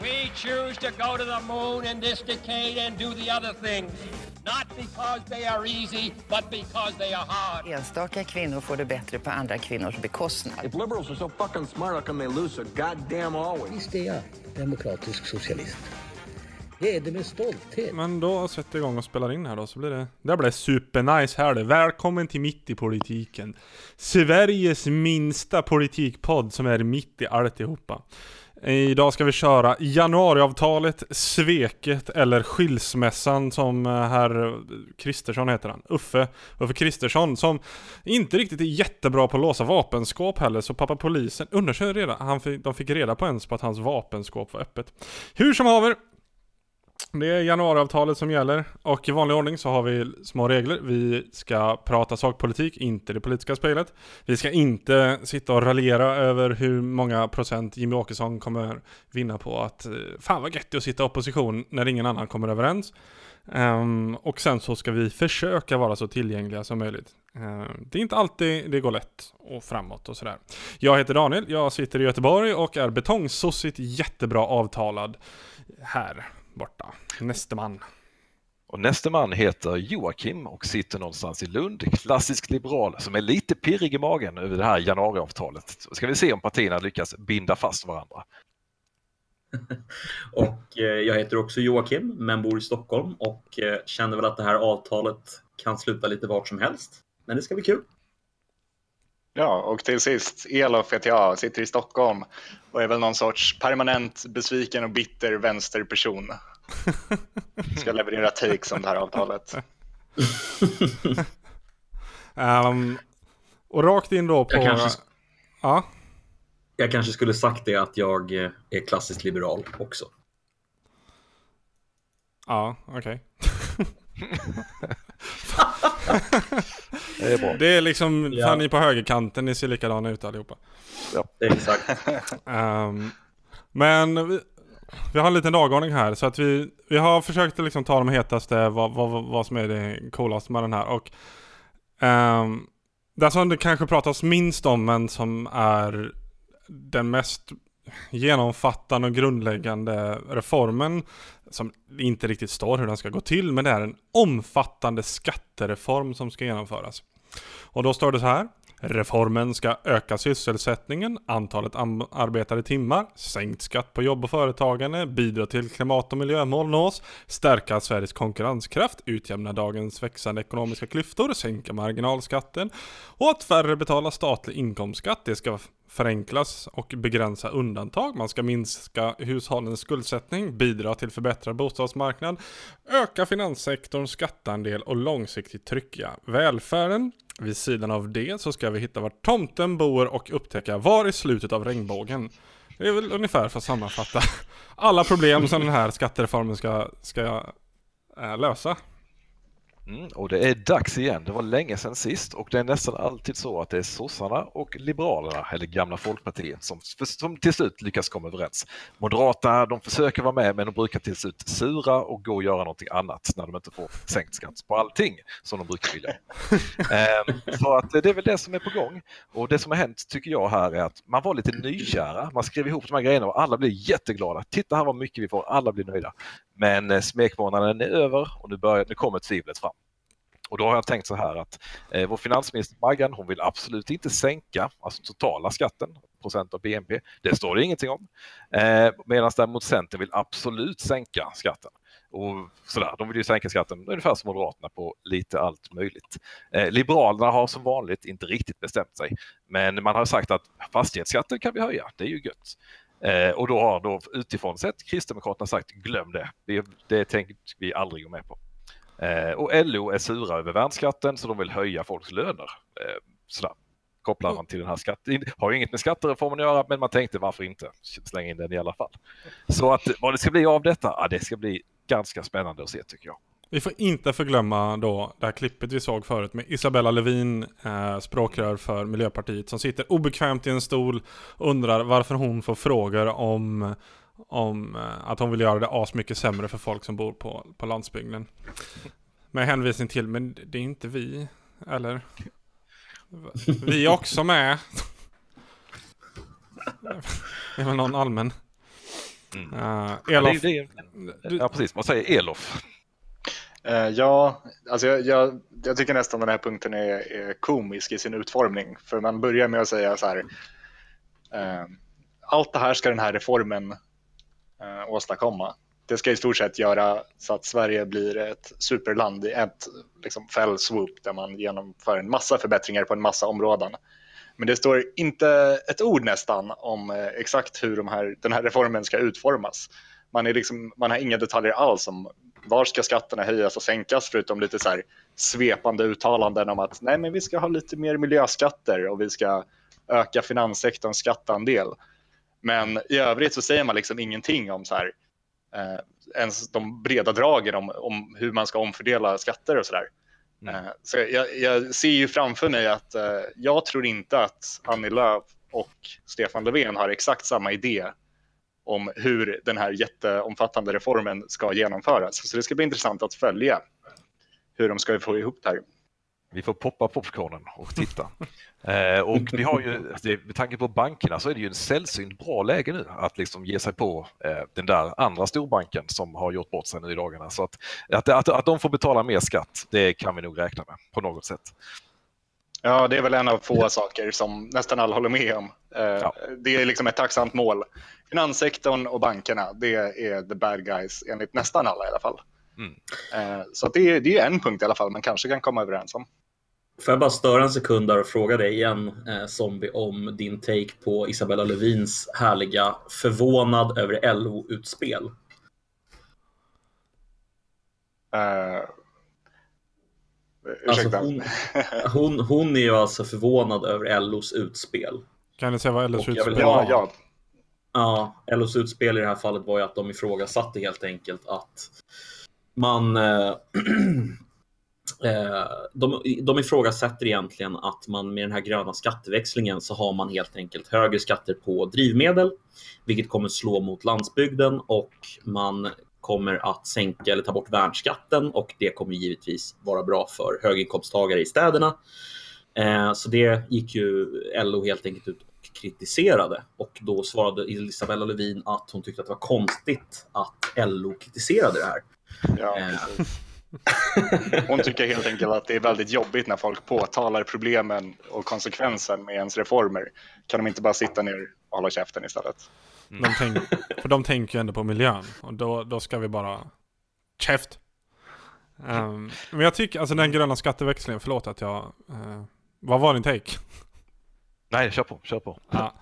We choose to go to the moon in this decade and do the other things. Not because they are easy, but because they are hard. Enstaka kvinnor får det bättre på andra kvinnors bekostnad. If liberals are so fucking smart, how come they lose so goddamn always? Visst är jag demokratisk socialist. Det är det med stolthet. Men då sätter jag igång och spelar in här då så blir det Det blir supernice här det. Välkommen till Mitt i politiken Sveriges minsta politikpodd som är mitt i alltihopa Idag ska vi köra januariavtalet, sveket eller skilsmässan som eh, herr Kristersson heter han. Uffe, Uffe Kristersson som inte riktigt är jättebra på att låsa vapenskåp heller så pappa polisen undersökte redan, han fick, de fick reda på ens på att hans vapenskåp var öppet. Hur som haver, det är januariavtalet som gäller och i vanlig ordning så har vi små regler. Vi ska prata sakpolitik, inte det politiska spelet. Vi ska inte sitta och raljera över hur många procent Jimmy Åkesson kommer vinna på att eh, fan vad gött att sitta i opposition när ingen annan kommer överens. Um, och sen så ska vi försöka vara så tillgängliga som möjligt. Uh, det är inte alltid det går lätt och framåt och sådär. Jag heter Daniel, jag sitter i Göteborg och är betongsossigt jättebra avtalad här borta. Nästa man. Och nästa man heter Joakim och sitter någonstans i Lund, klassisk liberal som är lite pirrig i magen över det här januariavtalet. Så ska vi se om partierna lyckas binda fast varandra. och eh, jag heter också Joakim men bor i Stockholm och eh, känner väl att det här avtalet kan sluta lite vart som helst. Men det ska bli kul. Ja, och till sist, Elof heter jag, sitter i Stockholm och är väl någon sorts permanent besviken och bitter vänsterperson. Ska leverera takes om det här avtalet. um, och rakt in då på... Jag kanske, ja? jag kanske skulle sagt det att jag är klassiskt liberal också. Ja, okej. Okay. det är bra. Det är liksom, ja. fan ni på högerkanten, ni ser likadana ut allihopa. Ja, exakt. um, men vi, har en liten dagordning här så att vi, vi har försökt att liksom ta de hetaste, vad, vad, vad som är det coolaste med den här. Och um, det som det kanske pratas minst om men som är den mest genomfattande och grundläggande reformen som inte riktigt står hur den ska gå till, men det är en omfattande skattereform som ska genomföras. Och då står det så här. Reformen ska öka sysselsättningen, antalet arbetade timmar, sänkt skatt på jobb och företagande, bidra till klimat och miljömål nås, stärka Sveriges konkurrenskraft, utjämna dagens växande ekonomiska klyftor, sänka marginalskatten och att färre betalar statlig inkomstskatt. Det ska förenklas och begränsa undantag. Man ska minska hushållens skuldsättning, bidra till förbättrad bostadsmarknad, öka finanssektorns skatteandel och långsiktigt trycka välfärden. Vid sidan av det så ska vi hitta var tomten bor och upptäcka var i slutet av regnbågen. Det är väl ungefär för att sammanfatta alla problem som den här skattereformen ska, ska äh, lösa. Mm, och det är dags igen. Det var länge sedan sist och det är nästan alltid så att det är sossarna och liberalerna, eller gamla folkpartiet, som, som till slut lyckas komma överens. Moderaterna, de försöker vara med men de brukar till slut sura och gå och göra någonting annat när de inte får sänkt skatt på allting som de brukar vilja. ehm, så att det är väl det som är på gång. Och det som har hänt tycker jag här är att man var lite nykära. Man skrev ihop de här grejerna och alla blir jätteglada. Titta här vad mycket vi får, alla blir nöjda. Men eh, smekmånaden är över och nu, börjar, nu kommer tvivlet fram. Och då har jag tänkt så här att eh, vår finansminister Maggan, hon vill absolut inte sänka alltså totala skatten, procent av BNP. Det står det ingenting om. Eh, Medan däremot Centern vill absolut sänka skatten. Och sådär, de vill ju sänka skatten ungefär som Moderaterna på lite allt möjligt. Eh, Liberalerna har som vanligt inte riktigt bestämt sig. Men man har sagt att fastighetsskatten kan vi höja, det är ju gött. Eh, och då har då utifrån sett Kristdemokraterna sagt glöm det, det, det tänker vi aldrig gå med på. Eh, och LO är sura över värnskatten så de vill höja folks löner. Eh, sådär kopplar man till den här skatten. Har ju inget med skattereformen att göra men man tänkte varför inte slänga in den i alla fall. Så att vad det ska bli av detta, ja, det ska bli ganska spännande att se tycker jag. Vi får inte förglömma då det här klippet vi såg förut med Isabella Lövin, eh, språkrör för Miljöpartiet, som sitter obekvämt i en stol och undrar varför hon får frågor om, om eh, att hon vill göra det asmycket sämre för folk som bor på, på landsbygden. Med hänvisning till, men det är inte vi, eller? Vi är också med. Det är väl någon allmän Mm. Uh, Ja, Elof, det, det, ja, precis. Vad säger Elof? Eh, ja, alltså jag, jag, jag tycker nästan den här punkten är, är komisk i sin utformning. För man börjar med att säga så här. eh, allt det här ska den här reformen eh, åstadkomma. Det ska i stort sett göra så att Sverige blir ett superland i ett liksom, fell swoop där man genomför en massa förbättringar på en massa områden. Men det står inte ett ord nästan om eh, exakt hur de här, den här reformen ska utformas. Man, är liksom, man har inga detaljer alls om var ska skatterna höjas och sänkas förutom lite så här svepande uttalanden om att nej men vi ska ha lite mer miljöskatter och vi ska öka finanssektorns skatteandel. Men i övrigt så säger man liksom ingenting om så här, eh, ens de breda dragen om, om hur man ska omfördela skatter och sådär. Mm. Eh, så jag, jag ser ju framför mig att eh, jag tror inte att Annie Lööf och Stefan Löfven har exakt samma idé om hur den här jätteomfattande reformen ska genomföras. Så det ska bli intressant att följa hur de ska få ihop det här. Vi får poppa popcornen och titta. eh, och vi har ju, alltså, med tanke på bankerna så är det ju en sällsynt bra läge nu att liksom ge sig på eh, den där andra storbanken som har gjort bort sig nu i dagarna. Så att, att, att, att de får betala mer skatt, det kan vi nog räkna med på något sätt. Ja, det är väl en av få saker som nästan alla håller med om. Eh, Det är liksom ett tacksamt mål. Finanssektorn och bankerna, det är the bad guys enligt nästan alla i alla fall. Mm. Eh, Så det, är, det är en punkt i alla fall man kanske kan komma överens om. Får jag bara störa en sekund där och fråga dig igen, eh, Zombie, om din take på Isabella Lövins härliga förvånad över LO-utspel. Alltså hon, hon, hon är ju alltså förvånad över LOs utspel. kan du säga vad LOs utspel ja, var? ja. Ja, LOs utspel i det här fallet var ju att de ifrågasatte helt enkelt att man... Eh, de, de ifrågasätter egentligen att man med den här gröna skatteväxlingen så har man helt enkelt högre skatter på drivmedel, vilket kommer slå mot landsbygden och man kommer att sänka eller ta bort värnskatten och det kommer givetvis vara bra för höginkomsttagare i städerna. Eh, så det gick ju LO helt enkelt ut och kritiserade och då svarade Isabella Lövin att hon tyckte att det var konstigt att LO kritiserade det här. ja Eh. Hon tycker helt enkelt att det är väldigt jobbigt när folk påtalar problemen och konsekvensen med ens reformer. Kan de inte bara sitta ner och hålla käften istället? De tänk, för de tänker ju ändå på miljön. Och då, då ska vi bara... Käft! Ehm, men jag tycker, alltså den gröna skatteväxlingen, förlåt att jag... eh, vad var din take? Nej, kör på, kör på. Ja.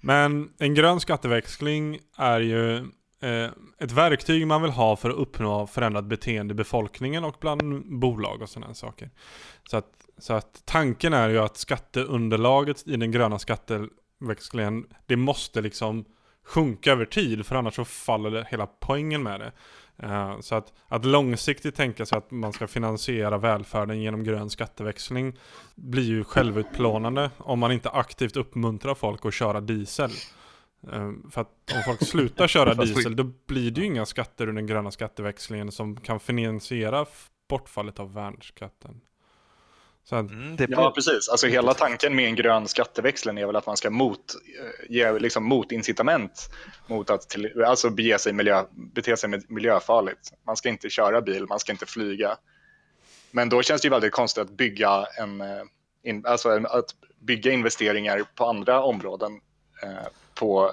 Men en grön skatteväxling är ju eh, ett verktyg man vill ha för att uppnå förändrat beteende i befolkningen och bland bolag och sådana saker. Så att, så att tanken är ju att skatteunderlaget i den gröna skatteväxlingen, det måste liksom sjunka över tid för annars så faller det hela poängen med det. Eh, Så att, att långsiktigt tänka sig att man ska finansiera välfärden genom grön skatteväxling blir ju självutplånande om man inte aktivt uppmuntrar folk att köra diesel. Eh, För att om folk slutar köra diesel då blir det ju inga skatter ur den gröna skatteväxlingen som kan finansiera bortfallet av värnskatten. Så att, Mm, det Ja, precis. Alltså hela tanken med en grön skatteväxling är väl att man ska mot, eh, ge liksom motincitament mot att till, alltså bege sig miljö, bete sig med- miljöfarligt. Man ska inte köra bil, man ska inte flyga. Men då känns det ju väldigt konstigt att bygga, en, eh, in, alltså att bygga investeringar på andra områden eh, på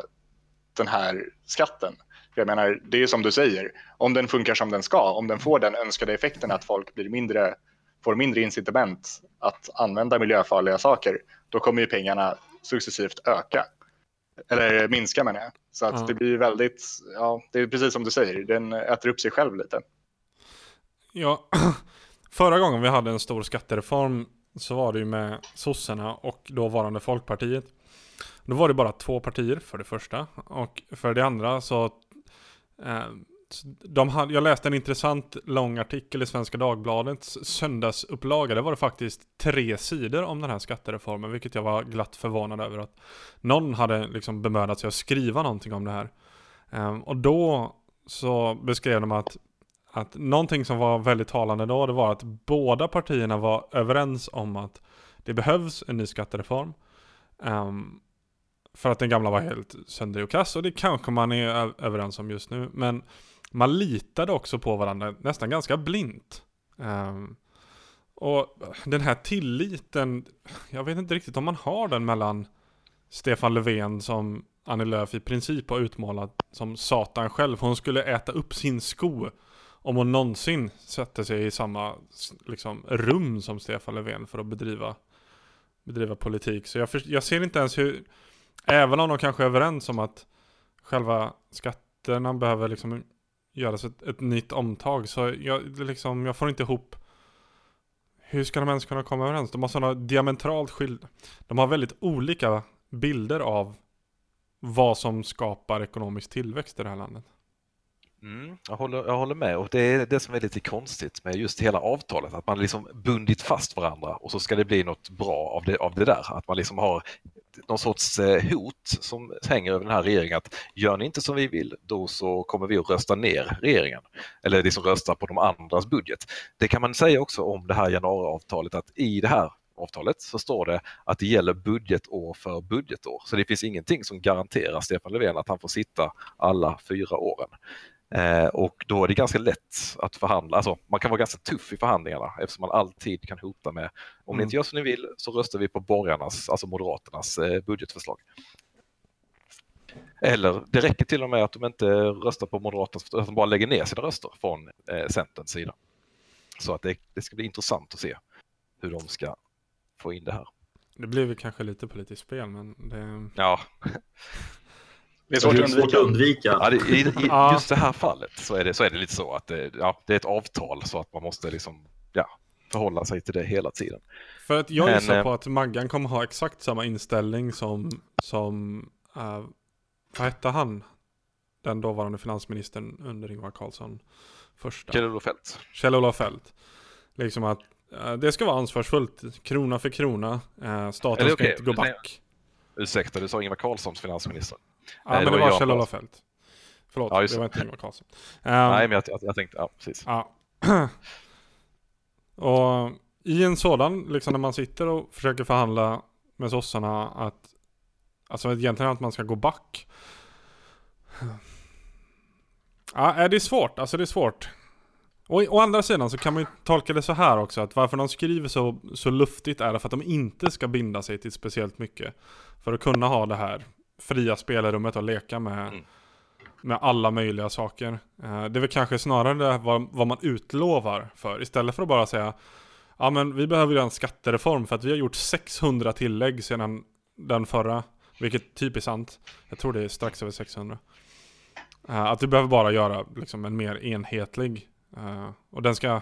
den här skatten. Jag menar, det är som du säger, om den funkar som den ska, om den får den önskade effekten att folk blir mindre får mindre incitament att använda miljöfarliga saker, då kommer ju pengarna successivt öka. Eller minska menar jag. Så att Ja. det blir väldigt, ja, det är precis som du säger, den äter upp sig själv lite. Ja, förra gången vi hade en stor skattereform så var det ju med sossarna och dåvarande Folkpartiet. Då var det bara två partier för det första. Och för det andra så... Eh, de hade, jag läste en intressant lång artikel i Svenska Dagbladets söndagsupplaga. Det var det faktiskt tre sidor om den här skattereformen, vilket jag var glatt förvånad över att någon hade liksom bemödat sig att skriva någonting om det här. Ehm, och då så beskrev de att att någonting som var väldigt talande då, det var att båda partierna var överens om att det behövs en ny skattereform. Ehm, för att den gamla var helt sönder och kass och det kanske man är överens om just nu. Men man litade också på varandra nästan ganska blint. Ehm, och den här tilliten, jag vet inte riktigt om man har den mellan Stefan Löfven som Annie Lööf i princip har utmålat som Satan själv. Hon skulle äta upp sin sko om hon någonsin sätter sig i samma liksom, rum som Stefan Löfven för att bedriva, bedriva politik. Så jag, för, jag ser inte ens hur, även om de kanske är överens om att själva skatterna behöver liksom göras ett, ett nytt omtag, så jag, liksom, jag får inte ihop hur ska de ens kunna komma överens? De har sådana diametralt skilda, de har väldigt olika bilder av vad som skapar ekonomisk tillväxt i det här landet. Mm, jag, håller, jag håller med och det är det som är lite konstigt med just hela avtalet, att man liksom bundit fast varandra och så ska det bli något bra av det, av det där. Att man liksom har någon sorts eh, hot som hänger över den här regeringen att gör ni inte som vi vill, då så kommer vi att rösta ner regeringen. Eller liksom rösta på de andras budget. Det kan man säga också om det här januariavtalet, att i det här avtalet så står det att det gäller budgetår för budgetår. Så det finns ingenting som garanterar Stefan Löfven att han får sitta alla fyra åren. Eh, och då är det ganska lätt att förhandla, alltså man kan vara ganska tuff i förhandlingarna eftersom man alltid kan hota med om ni Mm. inte gör som ni vill så röstar vi på borgarnas, alltså Moderaternas eh, budgetförslag. Eller det räcker till och med att de inte röstar på Moderaternas, att de bara lägger ner sina röster från eh, Centerns sida. Så att det, det ska bli intressant att se hur de ska få in det här. Det blir väl kanske lite politiskt spel, men det... Ja, Det är svårt Det är att undvika. att undvika. ja det, i, i just det här fallet så är det, så är det lite så att det, ja, det är ett avtal så att man måste liksom, ja, förhålla sig till det hela tiden. För att jag gissar eh, på att Maggan kommer ha exakt samma inställning som, som uh, vad hette han? Den dåvarande finansministern under Ingvar Carlsson första. Kjell-Olof Feldt. Kjell-Olof Feldt. Liksom att eh, det ska vara ansvarsfullt, krona för krona. Eh, staten ska okej? inte gå Nej. back. Ursäkta, du sa Ingvar Carlssons finansminister. Ja, men det det var Kjell-Olof Feldt. Förlåt, Ja, det var inte Ingvar Carlsson. Um, Nej, men jag, jag, jag tänkte, ja precis. Ja. och i en sådan, liksom när man sitter och försöker förhandla med sossarna att Alltså egentligen att man ska gå back. Ja, är det är svårt. Alltså det är svårt. Och å andra sidan så kan man ju tolka det så här också att varför de skriver så, så luftigt är det för att de inte ska binda sig till speciellt mycket. För att kunna ha det här fria spelrummet och leka med, Mm. med alla möjliga saker. Eh, det är väl kanske snarare det vad, vad man utlovar för. Istället för att bara säga Ja men vi behöver göra en skattereform för att vi har gjort 600 tillägg sedan den förra. Vilket typ är sant. Jag tror det är strax över 600. Eh, att vi behöver bara göra liksom en mer enhetlig. eh, och den ska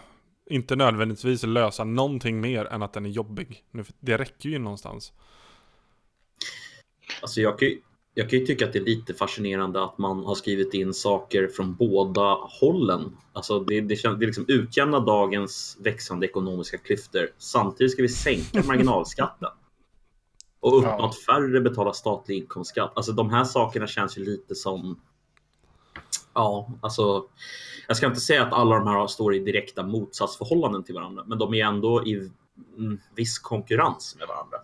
inte nödvändigtvis lösa någonting mer än att den är jobbig. Nu, det räcker ju någonstans. Alltså jag, kan ju, jag kan ju tycka att det är lite fascinerande att man har skrivit in saker från båda hållen. Alltså det, det, det liksom utjämna dagens växande ekonomiska klyftor. Samtidigt ska vi sänka marginalskatten. Och uppnå Ja. att färre betalar statlig inkomstskatt. Alltså de här sakerna känns ju lite som... Ja, alltså... Jag ska inte säga att alla de här står i direkta motsatsförhållanden till varandra, men de är ändå i mm, viss konkurrens med varandra.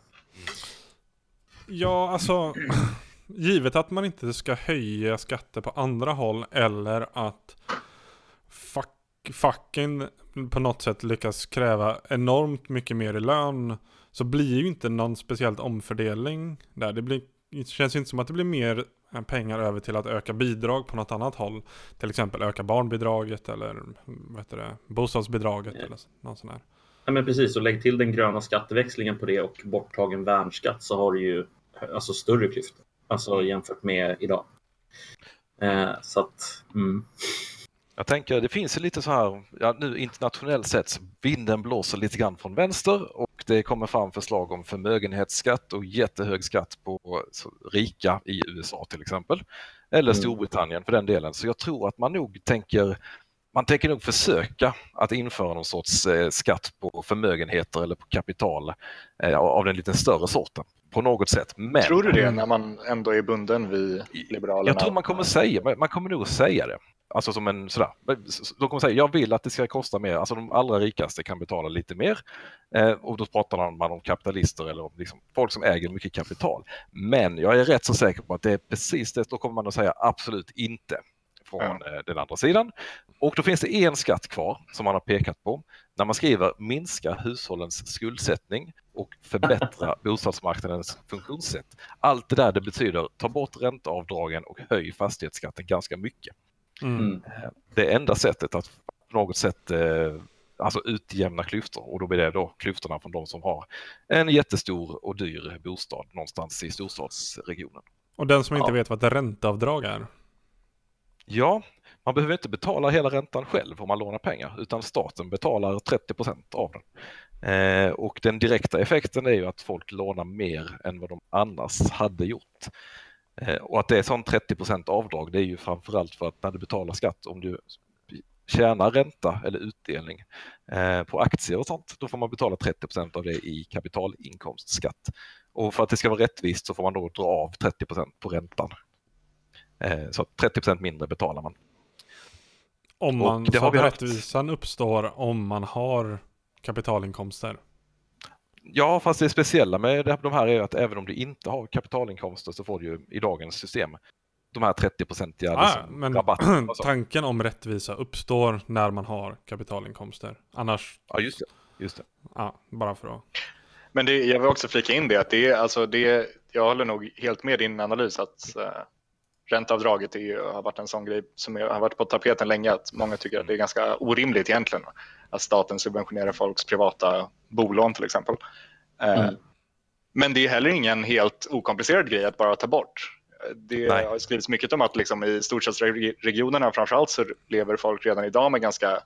Ja, alltså givet att man inte ska höja skatter på andra håll eller att fack, facken på något sätt lyckas kräva enormt mycket mer i lön så blir ju inte någon speciellt omfördelning där. Det, blir, det känns inte som att det blir mer pengar över till att öka bidrag på något annat håll. Till exempel öka barnbidraget eller vad heter det, bostadsbidraget Ja. eller något sånt där. Ja, men precis, och lägg till den gröna skatteväxlingen på det och borttagen värnskatt så har du ju alltså, större klyftor alltså, jämfört med idag. Eh, så att, mm. Jag tänker, det finns lite så här, ja, nu internationellt sett, vinden blåser lite grann från vänster och det kommer fram förslag om förmögenhetsskatt och jättehög skatt på rika i USA till exempel. Eller Mm. Storbritannien för den delen. Så jag tror att man nog tänker man tänker nog försöka att införa någon sorts eh, skatt på förmögenheter eller på kapital eh, av den lite större sorten på något sätt. Men Tror du det när man ändå är bunden vid Liberalerna? jag tror man kommer säga, man kommer nog säga det. Alltså som en sådär. De kommer säga, jag vill att det ska kosta mer. Alltså de allra rikaste kan betala lite mer. Eh, och då pratar man om kapitalister eller om liksom folk som äger mycket kapital. Men jag är rätt så säker på att det är precis det. Då kommer man att säga absolut inte från ja. den andra sidan. Och då finns det en skatt kvar som man har pekat på. När man skriver minska hushållens skuldsättning och förbättra bostadsmarknadens funktionssätt. Allt det där det betyder ta bort ränteavdragen och höj fastighetsskatten ganska mycket. Mm. Eh, det enda sättet att på något sätt eh, alltså utjämna klyftor och då blir det då klyftorna från de som har en jättestor och dyr bostad någonstans i storstadsregionen. Och den som inte ja. vet vad ett ränteavdrag är? Ja, man behöver inte betala hela räntan själv om man lånar pengar utan staten betalar 30% av den. Eh, och den direkta effekten är ju att folk lånar mer än vad de annars hade gjort. Eh, och att det är sån 30% avdrag det är ju framförallt för att när du betalar skatt om du tjänar ränta eller utdelning eh, på aktier och sånt, då får man betala 30% av det i kapitalinkomstskatt. Och för att det ska vara rättvist så får man då dra av 30% på räntan. Eh, så 30% mindre betalar man. Om man, det så att rättvisan uppstår om man har kapitalinkomster? Ja, fast det speciella med de här är att även om du inte har kapitalinkomster så får du ju i dagens system de här 30-procentiga ah, liksom, rabatten. Tanken om rättvisa uppstår när man har kapitalinkomster. Annars... Ja, just det. Just det. Ja, bara för att... Men det, jag vill också flika in det att det är, alltså det, jag håller nog helt med din analys att uh, ränteavdraget är, har varit en sån grej som har varit på tapeten länge att många tycker att det är ganska orimligt egentligen att staten subventionerar folks privata bolån till exempel. Eh, mm. Men det är heller ingen helt okomplicerad grej att bara ta bort. Det Nej. har skrivits mycket om att liksom i storstadsregionerna framförallt så lever folk redan idag med ganska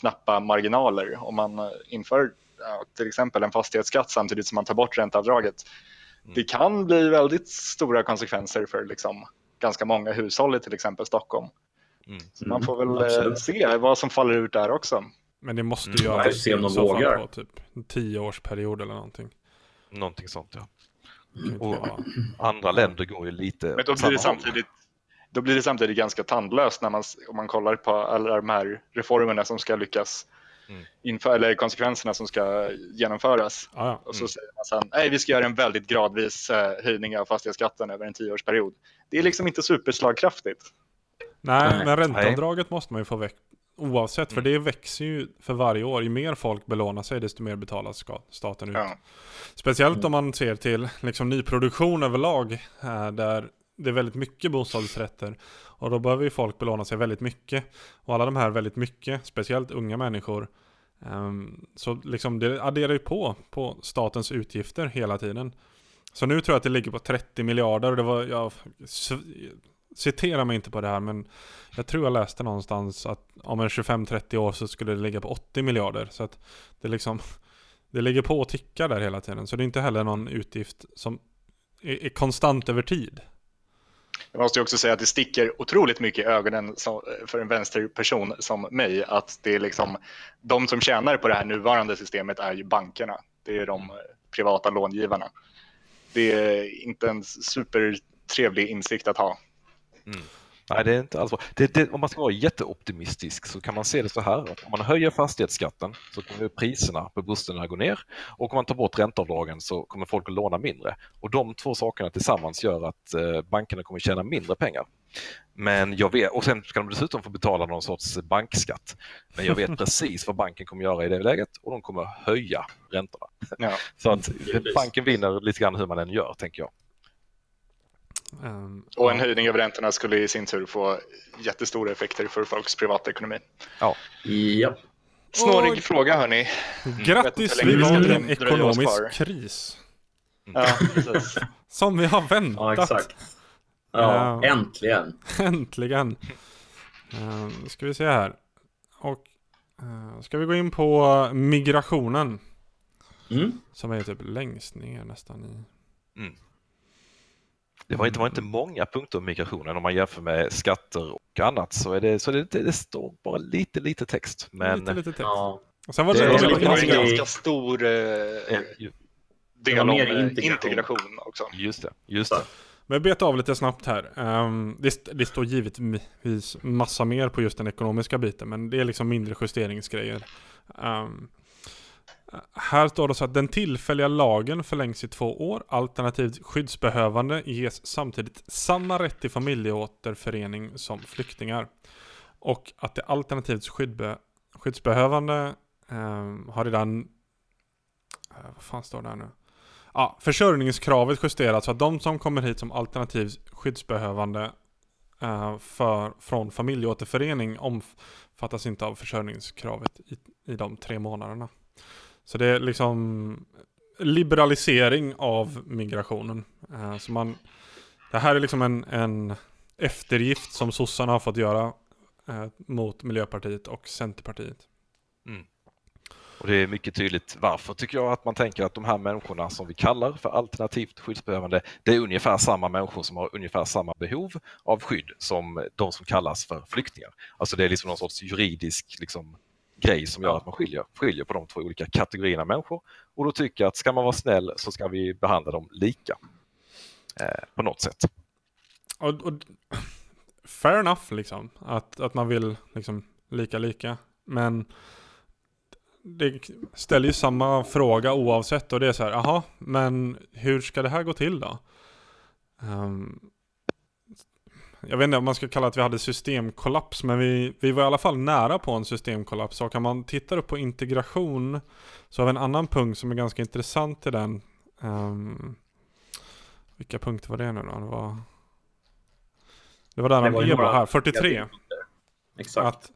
knappa marginaler. Om man inför ja, till exempel en fastighetsskatt samtidigt som man tar bort ränteavdraget. Mm. Det kan bli väldigt stora konsekvenser för liksom ganska många hushåll i till exempel Stockholm. Mm. Så man får väl mm, se vad som faller ut där också. Men det måste ju mm. göras se om de vågar. på typ en tioårsperiod eller någonting. Någonting sånt ja. Mm. Och andra länder går ju lite Men då blir det samtidigt då blir det samtidigt ganska tandlöst när man, om man kollar på alla de här reformerna som ska lyckas mm. inför, eller konsekvenserna som ska genomföras. Ah, ja. Och så mm. säger man sen, nej vi ska göra en väldigt gradvis eh, höjning av fastighetsskatten över en tioårsperiod. Det är liksom inte superslagkraftigt. Nej, nej. men ränteavdraget måste man ju få väck oavsett, för mm. det växer ju för varje år. Ju mer folk belånar sig, desto mer betalar staten ut. Ja. Speciellt om man ser till liksom, nyproduktion överlag, eh, där det är väldigt mycket bostadsrätter. Och då behöver ju folk belåna sig väldigt mycket. Och alla de här väldigt mycket, speciellt unga människor, um, så liksom det adderar ju på, på statens utgifter hela tiden. Så nu tror jag att det ligger på 30 miljarder. Och det var, jag citera mig inte på det här, men jag tror jag läste någonstans att om en 25-30 år så skulle det ligga på 80 miljarder. Så att det liksom, det ligger på och tickar där hela tiden. Så det är inte heller någon utgift som är, är konstant över tid. Jag måste också säga att det sticker otroligt mycket i ögonen för en vänsterperson som mig att det är liksom de som tjänar på det här nuvarande systemet är ju bankerna. Det är de privata långivarna. Det är inte en supertrevlig insikt att ha. Mm. Nej, det är inte alls bra. Det, det, om man ska vara jätteoptimistisk så kan man se det så här att om man höjer fastighetsskatten så kommer priserna på bostäderna gå ner och om man tar bort ränteavdragen så kommer folk att låna mindre. Och de två sakerna tillsammans gör att eh, bankerna kommer tjäna mindre pengar. Men jag vet, och sen ska de dessutom få betala någon sorts bankskatt. Men jag vet precis vad banken kommer göra i det läget och de kommer höja räntorna. Ja. Så att banken vinner lite grann hur man än gör, tänker jag. Um, och en höjning av räntorna skulle i sin tur få jättestora effekter för folks privatekonomi. Ja. ja. Snårig och... fråga hörni. Grattis, vi var i en ekonomisk kris. Ja, precis. Som vi har väntat. Ja, exakt. Ja, uh, äntligen. äntligen. Uh, ska vi se här. Och uh, ska vi gå in på migrationen. Mm. Som är typ längst ner nästan i. Mm. Det var inte, var inte många punkter om migrationen om man jämför med skatter och annat så, är det, så det, det står bara lite, lite text. Men, lite, lite text. Ja. Och sen var det, det, det var en ganska stor eh, del om integration. integration också. Just det. Just det. Men beta av lite snabbt här. Um, det, det, står givetvis massa mer på just den ekonomiska biten, men det är liksom mindre justeringsgrejer. Um, här står det så att den tillfälliga lagen förlängs i två år, alternativt skyddsbehövande ges samtidigt samma rätt till familjeåterförening som flyktingar. Och att det alternativt skyddbe, skyddsbehövande eh, har redan... Eh, vad fan står det här nu? Ja, försörjningskravet justeras så att de som kommer hit som alternativt skyddsbehövande eh, för, från familjeåterförening omfattas inte av försörjningskravet i, i de tre månaderna. Så det är liksom liberalisering av migrationen. Eh, så man, det här är liksom en, en eftergift som sossarna har fått göra eh, mot Miljöpartiet och Centerpartiet. Mm. Och det är mycket tydligt varför tycker jag att man tänker att de här människorna som vi kallar för alternativt skyddsbehövande, det är ungefär samma människor som har ungefär samma behov av skydd som de som kallas för flyktingar. Alltså det är liksom någon sorts juridisk liksom, grej som gör att man skiljer, skiljer på de två olika kategorierna människor. Och då tycker jag att ska man vara snäll så ska vi behandla dem lika eh, på något sätt. Och, och, fair enough liksom, att, att man vill liksom lika lika. Men det ställer ju samma fråga oavsett och det är så här, jaha, men hur ska det här gå till då? Um, jag vet inte om man ska kalla att vi hade systemkollaps, men vi, vi var i alla fall nära på en systemkollaps. Och om man tittar upp på integration så har vi en annan punkt som är ganska intressant i den. Um, vilka punkter var det nu då? Det var, det var där om EBO här, 43. Exakt. Att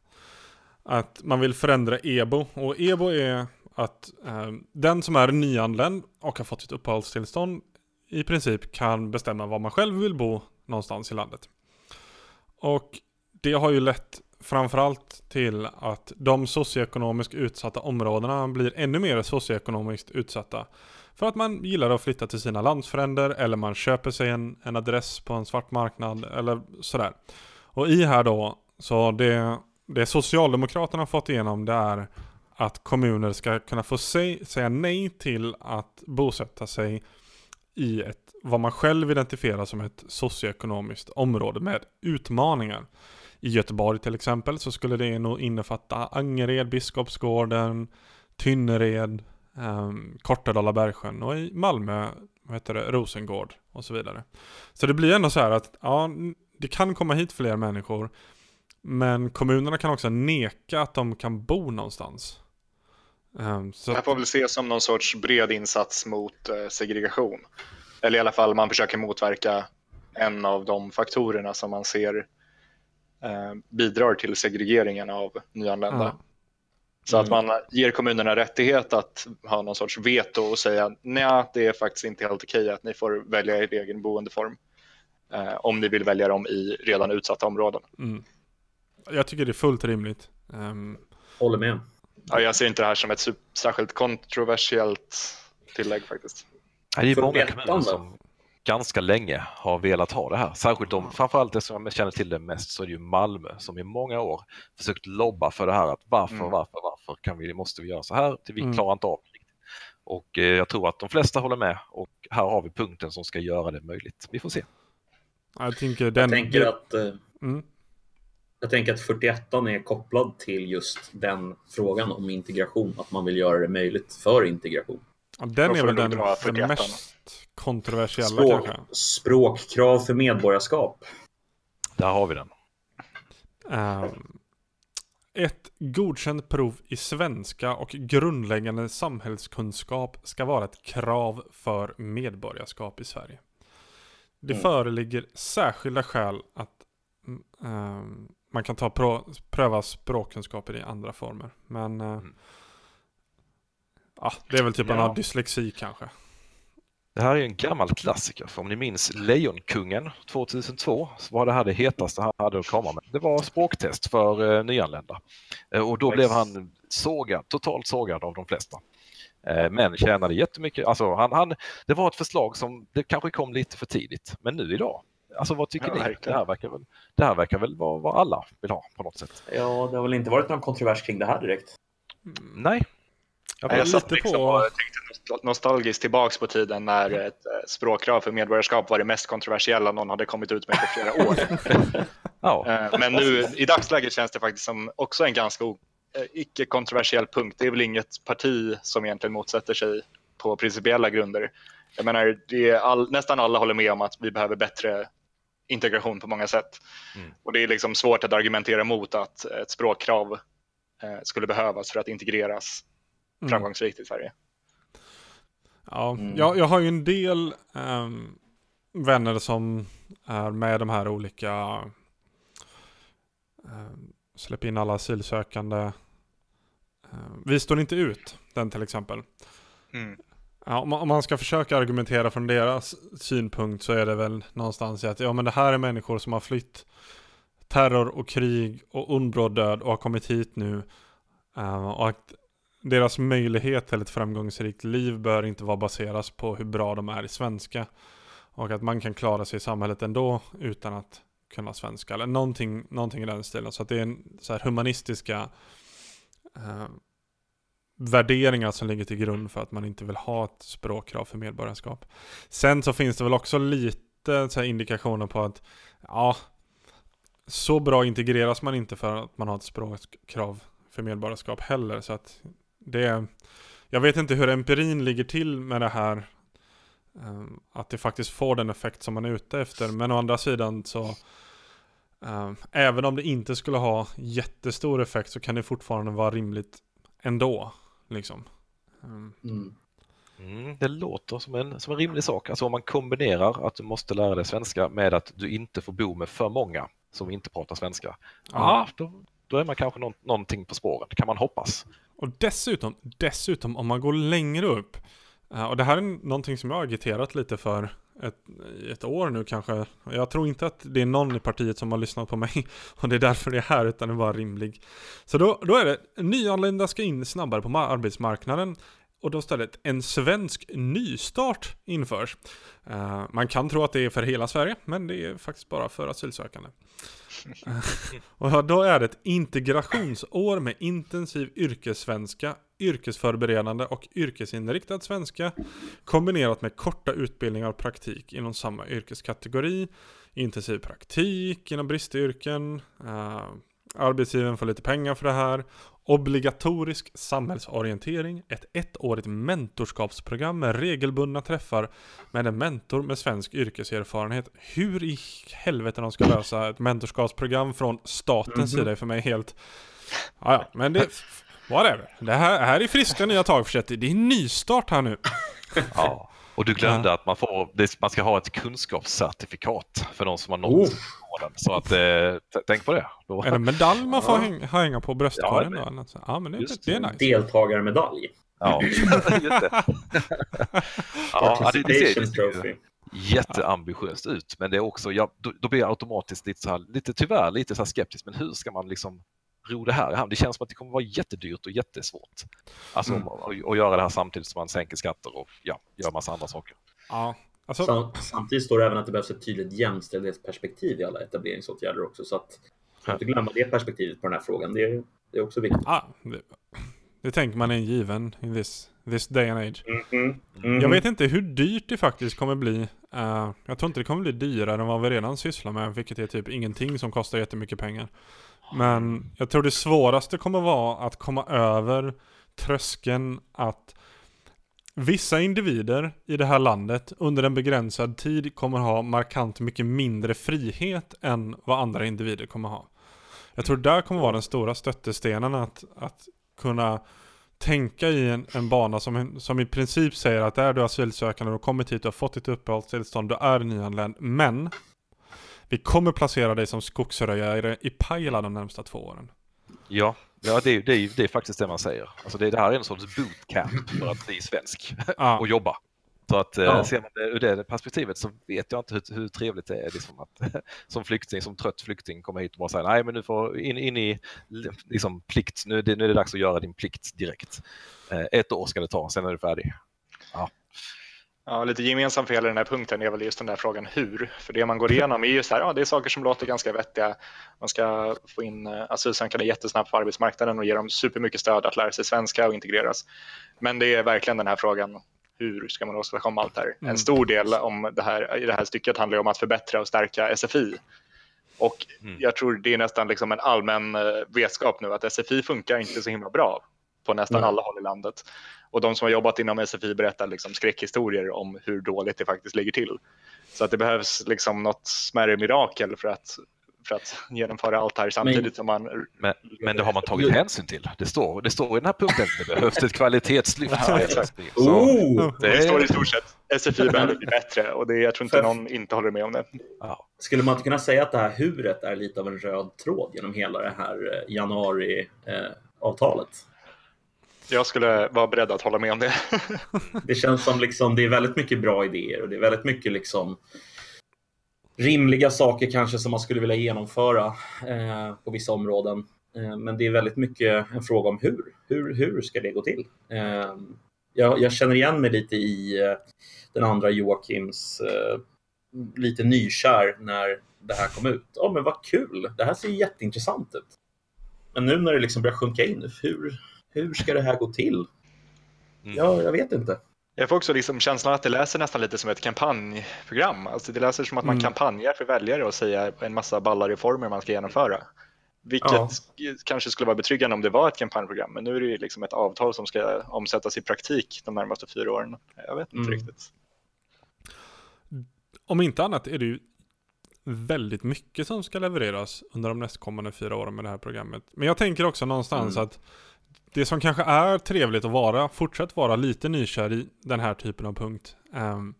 att man vill förändra EBO. Och EBO är att eh, den som är nyanländ och har fått sitt uppehållstillstånd i princip kan bestämma var man själv vill bo någonstans i landet. Och det har ju lett framförallt till att de socioekonomiskt utsatta områdena blir ännu mer socioekonomiskt utsatta. För att man gillar att flytta till sina landsfränder eller man köper sig en, en adress på en svart marknad eller sådär. Och i här då, så det det Socialdemokraterna fått igenom det är att kommuner ska kunna få säga nej till att bosätta sig i ett, vad man själv identifierar som ett socioekonomiskt område med utmaningar. I Göteborg till exempel så skulle det nog innefatta Angered, Biskopsgården, Tynnered, eh, Kortedala Bergsjön och i Malmö vad heter det, Rosengård och så vidare. Så det blir ändå så här att ja, det kan komma hit fler människor men kommunerna kan också neka att de kan bo någonstans. Um, så... Det här får väl ses som någon sorts bred insats mot eh, segregation. Eller i alla fall man försöker motverka en av de faktorerna som man ser uh, bidrar till segregeringen av nyanlända. Mm. Så att man ger kommunerna rättighet att ha någon sorts veto och säga nej, det är faktiskt inte helt okej att ni får välja er egen boendeform uh, om ni vill välja dem i redan utsatta områden. Mm. Jag tycker det är fullt rimligt. Um... Håller med. Ja, jag ser inte det här som ett särskilt kontroversiellt tillägg faktiskt. Ja, det är många kommuner som ganska länge har velat ha det här. Särskilt de, framförallt det som jag känner till det mest så är det ju Malmö som i många år försökt lobba för det här att varför, mm. varför, varför kan vi, måste vi göra så här? Vi mm. klarar inte av det. Och eh, jag tror att de flesta håller med och här har vi punkten som ska göra det möjligt. Vi får se. Jag tänker, den... jag tänker att eh, mm. Jag tänker att 41 är kopplad till just den frågan om integration, att man vill göra det möjligt för integration. Den är väl den, den mest kontroversiella Språk, kanske. Språkkrav för medborgarskap. Där har vi den. Um, ett godkänt prov i svenska och grundläggande samhällskunskap ska vara ett krav för medborgarskap i Sverige. Det mm. föreligger särskilda skäl att um, man kan ta pröva språkkunskaper i andra former. Men eh, mm. Ja, det är väl typ ja. en dyslexi kanske. Det här är en gammal klassiker, för om ni minns Lejonkungen 2002 så var det här det hetaste han hade att komma med. Det var språktest för eh, nyanlända eh, och då blev han sågad, totalt sågad av de flesta. Eh, men tjänade jättemycket, alltså han, han, det var ett förslag som det kanske kom lite för tidigt, men nu idag Alltså vad tycker ja, ni? Det här, verkar väl, det här verkar väl vara vad alla vill ha på något sätt. Ja, det har väl inte varit någon kontrovers kring det här direkt? Mm, nej. Ja, jag satt liksom på... och tänkte nostalgiskt tillbaks på tiden när ett eh, språkkrav för medborgarskap var det mest kontroversiella någon hade kommit ut med på flera år. Eh, men nu i dagsläget känns det faktiskt som också en ganska eh, icke-kontroversiell punkt. Det är väl inget parti som egentligen motsätter sig på principiella grunder. Jag menar, all, nästan alla håller med om att vi behöver bättre integration på många sätt. Mm. Och det är liksom svårt att argumentera mot att ett språkkrav skulle behövas för att integreras mm. framgångsrikt i Sverige. Ja, mm. jag, jag har ju en del um, vänner som är med de här olika um, släpp in alla asylsökande. Um, vi står inte ut, den till exempel. Mm. Ja, om man ska försöka argumentera från deras synpunkt så är det väl någonstans i att ja men det här är människor som har flytt terror och krig och ondbråd död och har kommit hit nu. Uh, och att deras möjlighet till ett framgångsrikt liv bör inte vara baseras på hur bra de är i svenska. Och att man kan klara sig i samhället ändå utan att kunna svenska. Eller någonting, någonting i den stilen. Så att det är en så här humanistiska eh, värderingar som ligger till grund för att man inte vill ha ett språkkrav för medborgarskap. Sen så finns det väl också lite så indikationer på att ja, så bra integreras man inte för att man har ett språkkrav för medborgarskap heller. Så att det, jag vet inte hur empirin ligger till med det här. Ehm, att det faktiskt får den effekt som man är ute efter. Men å andra sidan så ehm, Även om det inte skulle ha jättestor effekt så kan det fortfarande vara rimligt ändå. Liksom. Ehm. Mm. Mm, det låter som en, som en rimlig sak. Alltså om man kombinerar att du måste lära dig svenska med att du inte får bo med för många som inte pratar svenska. Ja, ah, då, då är man kanske någon, någonting på spåren, kan man hoppas. Och dessutom, dessutom om man går längre upp, eh, och det här är någonting som jag har agiterat lite för ett, ett år nu kanske. Jag tror inte att det är någon i partiet som har lyssnat på mig och det är därför det är här, utan det var rimlig. Så då, då är det, nyanlända ska in snabbare på arbetsmarknaden och då istället en svensk nystart införs. Uh, man kan tro att det är för hela Sverige, men det är faktiskt bara för asylsökande. Eh, och då är det ett integrationsår med intensiv yrkessvenska, yrkesförberedande och yrkesinriktad svenska kombinerat med korta utbildningar och praktik inom samma yrkeskategori, intensiv praktik inom bristyrken, uh, arbetsgivaren får lite pengar för det här Obligatorisk samhällsorientering, ett ettårigt mentorskapsprogram med regelbundna träffar med en mentor med svensk yrkeserfarenhet. Hur i helvete de ska lösa ett mentorskapsprogram från statens mm -hmm. sida är för mig helt... Ja, ja, men det... Whatever. Det här, här är friska nya tag för Det är nystart här nu. Ja, och du glömde ja. att man, får, man ska ha ett kunskapscertifikat för de som har nått oh den. Så att, eh, tänk på det. Då... Är det medalj man får ja. hänga på bröstkorgen ja, då? Ja, men det, Just, det är nice. Deltagarmedalj. Ja, just det. ja, det, det ser jätteambitiöst ut, men det är också, ja, då, då, blir jag automatiskt lite så här, lite tyvärr lite så här skeptisk, men hur ska man liksom ro det här i hamn? Det känns som att det kommer vara jättedyrt och jättesvårt. Alltså mm. att göra det här samtidigt som man sänker skatter och ja, gör massa andra saker. Ja, Alltså... Samtidigt står det även att det behövs ett tydligt jämställdhetsperspektiv i alla etableringsåtgärder också. Så att inte glömma det perspektivet på den här frågan. Det är, det är också viktigt. Ah, det, det tänker man är en given in this, this day and age. Mm -hmm. Mm -hmm. Jag vet inte hur dyrt det faktiskt kommer bli. Uh, jag tror inte det kommer bli dyrare än vad vi redan sysslar med, vilket är typ ingenting som kostar jättemycket pengar. Men jag tror det svåraste kommer vara att komma över tröskeln att Vissa individer i det här landet under en begränsad tid kommer ha markant mycket mindre frihet än vad andra individer kommer ha. Jag tror där kommer vara den stora stöttestenen att, att kunna tänka i en, en bana som, som i princip säger att är du asylsökande och kommit hit och fått ditt uppehållstillstånd, du är nyanländ. Men vi kommer placera dig som skogsröjare i Pajala de närmsta två åren. Ja, Ja, det, det, det är faktiskt det man säger. Alltså det, det här är en sorts bootcamp för att bli svensk ja. och jobba. Så att eh, ja. ser man det ur det perspektivet så vet jag inte hur, hur trevligt det är liksom att, som flykting, som trött flykting komma hit och bara säga nej men nu får in, in i liksom, plikt, nu, det, nu är det dags att göra din plikt direkt. Eh, ett år ska det ta, sen är du färdig. Ja. Ja, lite gemensamt för hela den här punkten är väl just den där frågan hur. För det man går igenom är ju så här, ja det är saker som låter ganska vettiga. Man ska få in eh, asylsökande jättesnabbt på arbetsmarknaden och ge dem supermycket stöd att lära sig svenska och integreras. Men det är verkligen den här frågan, hur ska man åstadkomma allt det här? Mm. En stor del om det här, i det här stycket handlar ju om att förbättra och stärka SFI. Och Mm. jag tror det är nästan liksom en allmän eh, vetskap nu att SFI funkar inte så himla bra på nästan Nej. alla håll i landet. Och de som har jobbat inom SFI berättar liksom skräckhistorier om hur dåligt det faktiskt ligger till. Så att det behövs liksom något smärre mirakel för att, för att genomföra allt det här samtidigt som man... Men, men det har man tagit hänsyn till. Det står, det står i den här punkten det behövs ett kvalitetslyft. Ja, Oh! Det står i stort sett SFI behöver bli bättre och det, jag tror inte För- någon inte håller med om det. ja. Skulle man inte kunna säga att det här huret är lite av en röd tråd genom hela det här eh, januari-avtalet? Jag skulle vara beredd att hålla med om det. Det känns som liksom, det är väldigt mycket bra idéer och det är väldigt mycket liksom rimliga saker kanske som man skulle vilja genomföra eh, på vissa områden. Eh, men det är väldigt mycket en fråga om hur. Hur, hur ska det gå till? Eh, jag, jag känner igen mig lite i eh, den andra Joakims eh, lite nykär när det här kom ut. Ja, men vad kul! Det här ser jätteintressant ut. Men nu när det liksom börjar sjunka in, hur, hur ska det här gå till? Mm. Ja, jag vet inte. Jag får också liksom känslan att det läser nästan lite som ett kampanjprogram. Alltså det läser som att man Mm. kampanjar för väljare och säger en massa balla reformer man ska genomföra. Vilket Ja. kanske skulle vara betryggande om det var ett kampanjprogram, men nu är det ju liksom ett avtal som ska omsättas i praktik de närmaste fyra åren. Jag vet inte Mm. riktigt. Om inte annat är det ju väldigt mycket som ska levereras under de nästkommande fyra åren med det här programmet. Men jag tänker också någonstans Mm. att det som kanske är trevligt att vara, fortsätt vara lite nykär i den här typen av punkt. Um,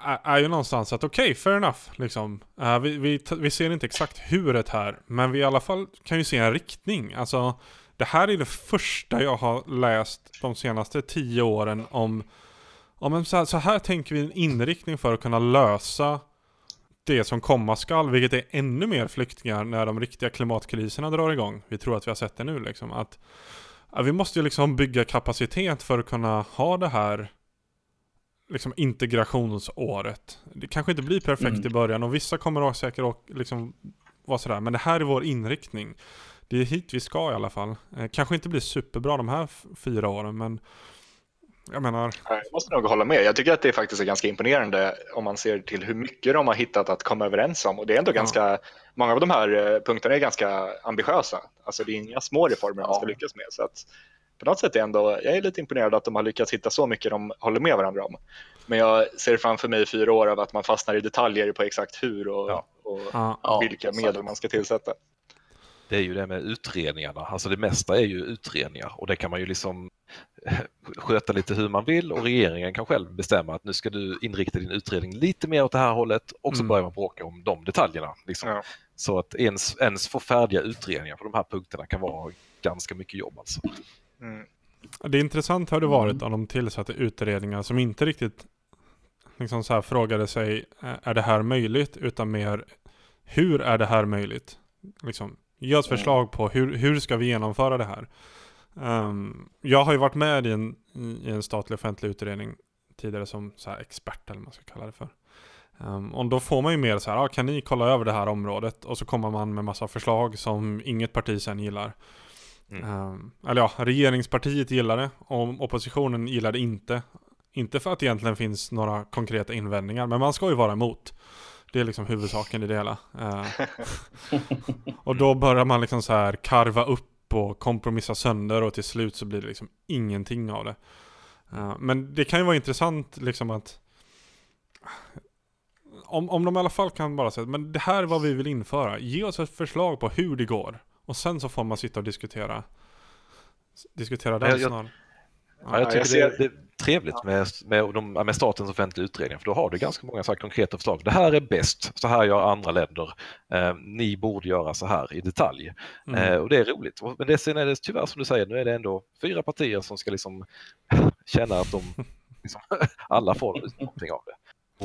är, är ju någonstans att okej, fair enough. Liksom. Uh, vi, vi, vi ser inte exakt huret här, men vi i alla fall kan ju se en riktning. Alltså, det här är det första jag har läst de senaste tio åren om om så här, så här tänker vi en inriktning för att kunna lösa det som komma skall, vilket är ännu mer flyktingar när de riktiga klimatkriserna drar igång. Vi tror att vi har sett det nu liksom. Att, ja, vi måste ju liksom bygga kapacitet för att kunna ha det här liksom integrationsåret. Det kanske inte blir perfekt Mm. i början och vissa kommer att säkert att liksom vara sådär, men det här är vår inriktning. Det är hit vi ska i alla fall. Eh, kanske inte blir superbra de här fyra åren, men jag menar, Jag måste nog hålla med. Jag tycker att det faktiskt är ganska imponerande om man ser till hur mycket de har hittat att komma överens om. Och det är ändå Ja. ganska, många av de här eh, punkterna är ganska ambitiösa. Alltså det är inga små reformer man ska lyckas med. Så att på något sätt är ändå, jag är lite imponerad att de har lyckats hitta så mycket de håller med varandra om. Men jag ser framför mig fyra år av att man fastnar i detaljer på exakt hur och, Ja. och. Ja, vilka medel man ska tillsätta. Det är ju det med utredningarna, alltså det mesta är ju utredningar och det kan man ju liksom sköta lite hur man vill och regeringen kan själv bestämma att nu ska du inrikta din utredning lite mer åt det här hållet och så Mm. börjar man bråka om de detaljerna. Liksom. Ja. Så att ens, ens få färdiga utredningar på de här punkterna kan vara ganska mycket jobb alltså. Mm. Det är intressant har det varit om de tillsatte utredningar som inte riktigt liksom så här frågade sig är det här möjligt utan mer hur är det här möjligt? Liksom, ge oss förslag på hur, hur ska vi genomföra det här? Ehm, jag har ju varit med i en, i en statlig offentlig utredning tidigare som så expert eller vad man ska kalla det för. Ehm, och då får man ju mer så här, ah, kan ni kolla över det här området? Och så kommer man med massa förslag som inget parti sen gillar. Mm. Ehm, eller ja, regeringspartiet gillar det och oppositionen gillar det inte. Inte för att det egentligen finns några konkreta invändningar, men man ska ju vara emot. Det är liksom huvudsaken i det hela. Ehm, och då börjar man liksom så här karva upp och kompromissa sönder och till slut så blir det liksom ingenting av det. Ehm, men det kan ju vara intressant liksom att om, om de i alla fall kan bara säga men det här är vad vi vill införa. Ge oss ett förslag på hur det går. Och sen så får man sitta och diskutera Diskutera den snarare. Ja, jag jag tycker ser- det, det är trevligt med, med, de, med statens offentliga utredningar för då har du ganska många så konkreta förslag. Det här är bäst, så här gör andra länder. Eh, ni borde göra så här i detalj. Mm. Eh, och det är roligt. Men det, sen är det tyvärr som du säger, nu är det ändå fyra partier som ska liksom känna att de liksom, alla får någonting av det.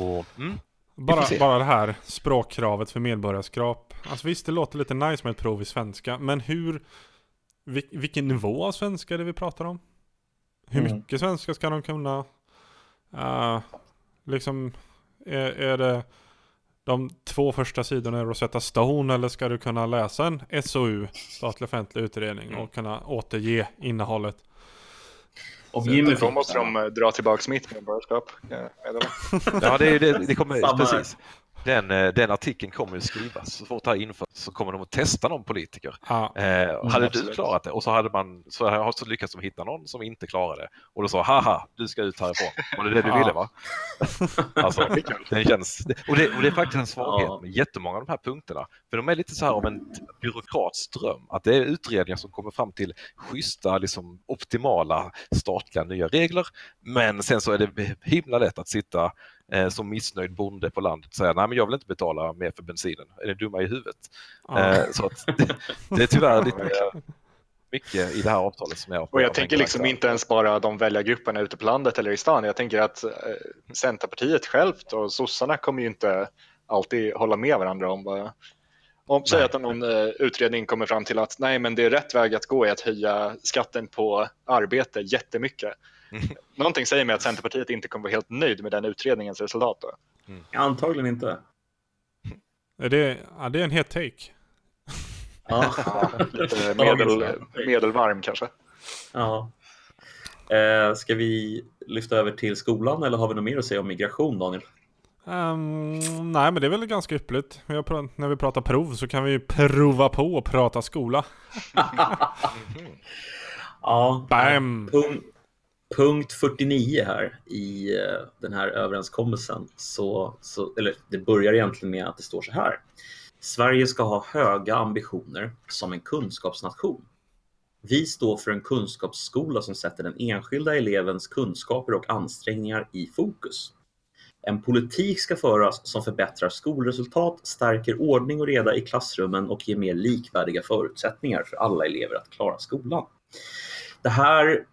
Och, mm, Bara, bara det här språkkravet för medborgarskap. Alltså visst, det låter lite nice med ett prov i svenska, men hur... vil- vilken nivå av svenska är det vi pratar om? Hur Mm. mycket svenska ska de kunna? Uh, liksom, är, är det de två första sidorna i Rosetta Stone eller ska du kunna läsa en SOU, statlig offentlig utredning, och kunna återge innehållet? Om Jimmy då måste de eh, dra tillbaka mitt medborgarskap. Ja, det, det, det kommer, precis den, eh, den artikeln kommer att skrivas. Så fort det här införs så kommer de att testa någon politiker. Ja. Eh, mm, hade absolut. du klarat det? Och så hade man så, så lyckats de hitta någon som inte klarade det. Och då sa haha, du ska ut härifrån. Var det det du ja. ville va? alltså, det känns, och, det, och det är faktiskt en svaghet ja. med jättemånga av de här punkterna. För de är lite så här av en byråkrats dröm. Att det är utredningar som kommer fram till schyssta, liksom, optimala statliga nya regler. Men sen så är det himla lätt att sitta eh, som missnöjd bonde på landet och säga nej men jag vill inte betala mer för bensinen. Är ni dumma i huvudet? Ja. Eh, så att, det, det är tyvärr lite mycket i det här avtalet som jag Och jag tänker liksom inte ens bara de väljargrupperna ute på landet eller i stan. Jag tänker att eh, Centerpartiet självt och sossarna kommer ju inte alltid hålla med varandra om vad om säg att någon uh, utredning kommer fram till att nej, men det är rätt väg att gå är att höja skatten på arbete jättemycket. Någonting säger mig att Centerpartiet inte kommer vara helt nöjd med den utredningens resultat. Då. Mm. Antagligen inte. Är det, ja, det är en het take. Ja, lite medel, medelvarm kanske. Ja. Eh, ska vi lyfta över till skolan eller har vi något mer att säga om migration, Daniel? Um, nej, men det är väl ganska yppligt. När vi pratar prov så kan vi prova på att prata skola. ja, Bam! Punkt, punkt 49 här i eh, den här överenskommelsen, så, så, eller det börjar egentligen med att det står så här. Sverige ska ha höga ambitioner som en kunskapsnation. Vi står för en kunskapsskola som sätter den enskilda elevens kunskaper och ansträngningar i fokus. En politik ska föras som förbättrar skolresultat, stärker ordning och reda i klassrummen och ger mer likvärdiga förutsättningar för alla elever att klara skolan. Det här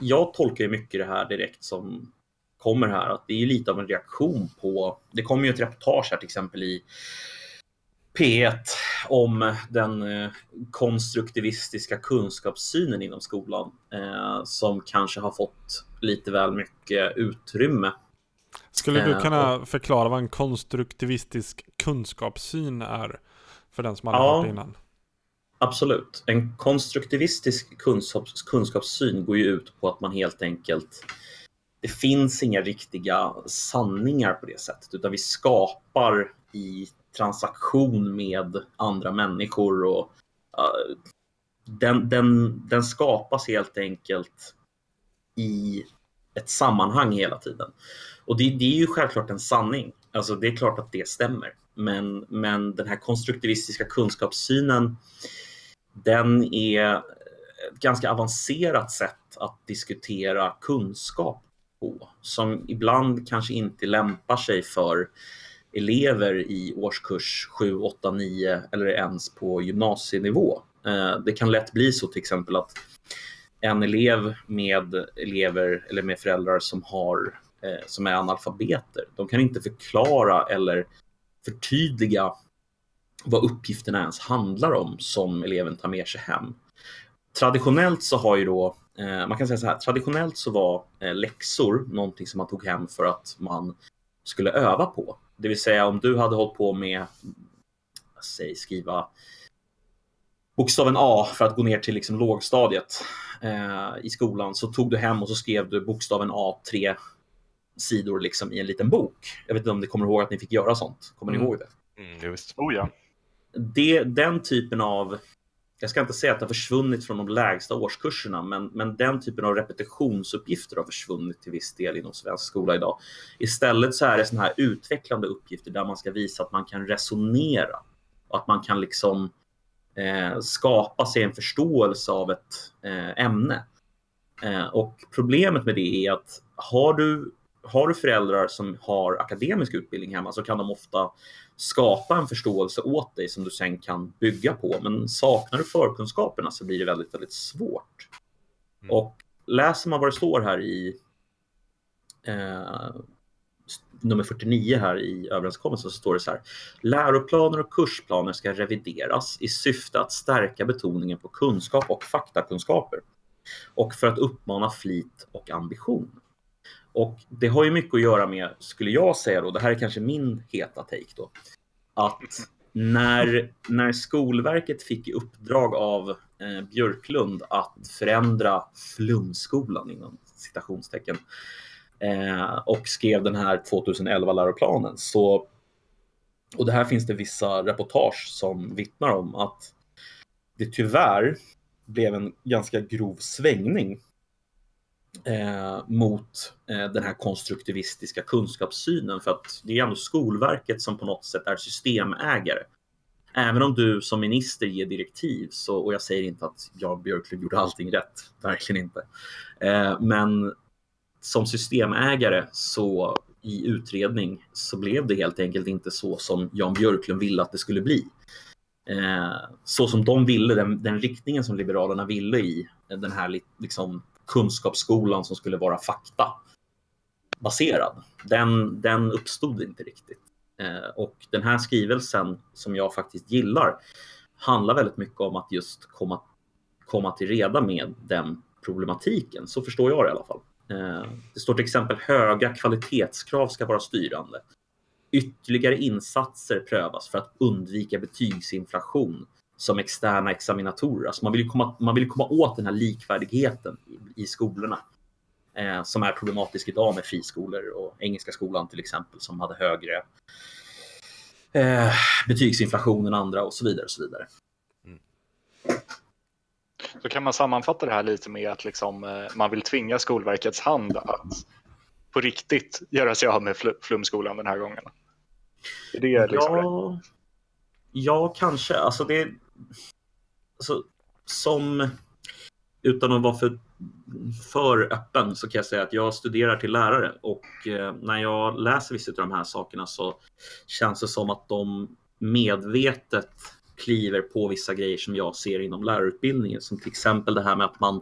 jag tolkar ju mycket det här direkt som kommer här, att det är lite av en reaktion på, det kommer ju ett reportage här till exempel i P1 om den eh, konstruktivistiska kunskapssynen inom skolan eh, som kanske har fått lite väl mycket utrymme. Skulle du eh, kunna förklara vad en konstruktivistisk kunskapssyn är för den som aldrig ja, hört det innan? Absolut. En konstruktivistisk kunskaps, kunskapssyn går ju ut på att man helt enkelt det finns inga riktiga sanningar på det sättet, utan vi skapar i transaktion med andra människor och uh, den, den, den skapas helt enkelt i ett sammanhang hela tiden. Och det, det, är ju självklart en sanning. Alltså det är klart att det stämmer. Men, men den här konstruktivistiska kunskapssynen den är ett ganska avancerat sätt att diskutera kunskap på som ibland kanske inte lämpar sig för elever i årskurs 7, 8, 9 eller ens på gymnasienivå. Eh, det kan lätt bli så till exempel att en elev med elever eller med föräldrar som, har, eh, som är analfabeter, de kan inte förklara eller förtydliga vad uppgifterna ens handlar om som eleven tar med sig hem. Traditionellt så har ju då, eh, man kan säga så här, traditionellt så var eh, läxor någonting som man tog hem för att man skulle öva på. Det vill säga om du hade hållit på med, säg skriva bokstaven A för att gå ner till liksom lågstadiet eh, i skolan så tog du hem och så skrev du bokstaven A tre sidor liksom i en liten bok. Jag vet inte om ni kommer ihåg att ni fick göra sånt? Kommer ni mm. ihåg det? Mm, just. Oh ja det, den typen av, jag ska inte säga att det har försvunnit från de lägsta årskurserna, men, men den typen av repetitionsuppgifter har försvunnit till viss del inom svensk skola idag. Istället så är det sådana här utvecklande uppgifter där man ska visa att man kan resonera och att man kan liksom eh, skapa sig en förståelse av ett eh, ämne. Eh, och problemet med det är att har du har du föräldrar som har akademisk utbildning hemma så kan de ofta skapa en förståelse åt dig som du sen kan bygga på. Men saknar du förkunskaperna så blir det väldigt, väldigt svårt. Mm. Och läser man vad det står här i eh, nummer 49 här i överenskommelsen så står det så här. Läroplaner och kursplaner ska revideras i syfte att stärka betoningen på kunskap och faktakunskaper och för att uppmana flit och ambition. Och det har ju mycket att göra med, skulle jag säga då, det här är kanske min heta take då, att när, när Skolverket fick i uppdrag av eh, Björklund att förändra flumskolan inom citationstecken eh, och skrev den här 2011-läroplanen så och det här finns det vissa reportage som vittnar om att det tyvärr blev en ganska grov svängning eh, mot eh, den här konstruktivistiska kunskapssynen för att det är ändå Skolverket som på något sätt är systemägare. Även om du som minister ger direktiv så, och jag säger inte att Jan Björklund gjorde allting rätt, verkligen inte. Eh, men som systemägare så i utredning så blev det helt enkelt inte så som Jan Björklund ville att det skulle bli. Eh, så som de ville, den, den riktningen som Liberalerna ville i den här liksom, kunskapsskolan som skulle vara fakta baserad. Den, den uppstod inte riktigt. Eh, och den här skrivelsen som jag faktiskt gillar handlar väldigt mycket om att just komma, komma till reda med den problematiken. Så förstår jag det i alla fall. Eh, det står till exempel höga kvalitetskrav ska vara styrande. Ytterligare insatser prövas för att undvika betygsinflation som externa examinatorer. Alltså man, vill komma, man vill komma åt den här likvärdigheten i, i skolorna eh, som är problematisk idag med friskolor och Engelska skolan till exempel som hade högre eh, betygsinflation än andra och så vidare. Och så vidare. Så kan man sammanfatta det här lite med att liksom, eh, man vill tvinga Skolverkets hand att på riktigt göra sig av med fl flumskolan den här gången? Är det liksom ja, ja, kanske. Alltså det, alltså, som, utan att vara för, för öppen så kan jag säga att jag studerar till lärare och eh, när jag läser vissa av de här sakerna så känns det som att de medvetet kliver på vissa grejer som jag ser inom lärarutbildningen. Som till exempel det här med att man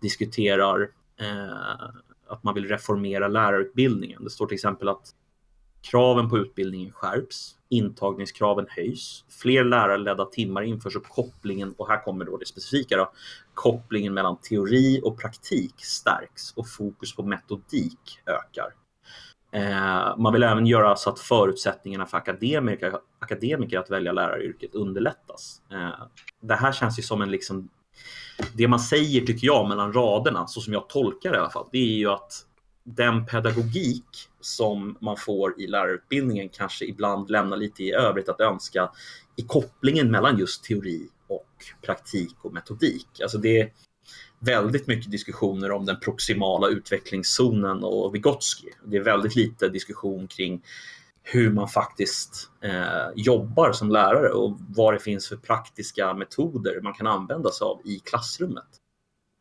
diskuterar eh, att man vill reformera lärarutbildningen. Det står till exempel att kraven på utbildningen skärps, intagningskraven höjs, fler lärarledda timmar införs och kopplingen, och här kommer då det specifika då, kopplingen mellan teori och praktik stärks och fokus på metodik ökar. Eh, man vill även göra så att förutsättningarna för akademiker, akademiker att välja läraryrket underlättas. Eh, det här känns ju som en liksom det man säger tycker jag mellan raderna, så som jag tolkar det i alla fall, det är ju att den pedagogik som man får i lärarutbildningen kanske ibland lämnar lite i övrigt att önska i kopplingen mellan just teori och praktik och metodik. Alltså det, väldigt mycket diskussioner om den proximala utvecklingszonen och Vygotsky. Det är väldigt lite diskussion kring hur man faktiskt eh, jobbar som lärare och vad det finns för praktiska metoder man kan använda sig av i klassrummet.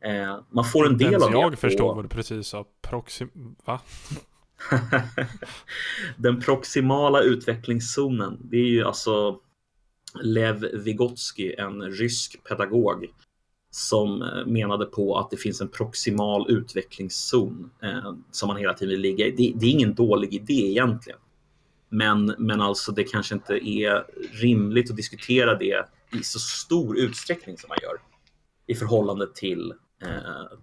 Eh, man får en del av det. Jag på... förstår vad du precis sa. Proxim... Va? den proximala utvecklingszonen, det är ju alltså Lev Vygotsky, en rysk pedagog som eh, menade på att det finns en proximal utvecklingszon eh, som man hela tiden vill ligga i. Det, det, är ingen dålig idé egentligen. Men, men alltså det kanske inte är rimligt att diskutera det i så stor utsträckning som man gör i förhållande till eh,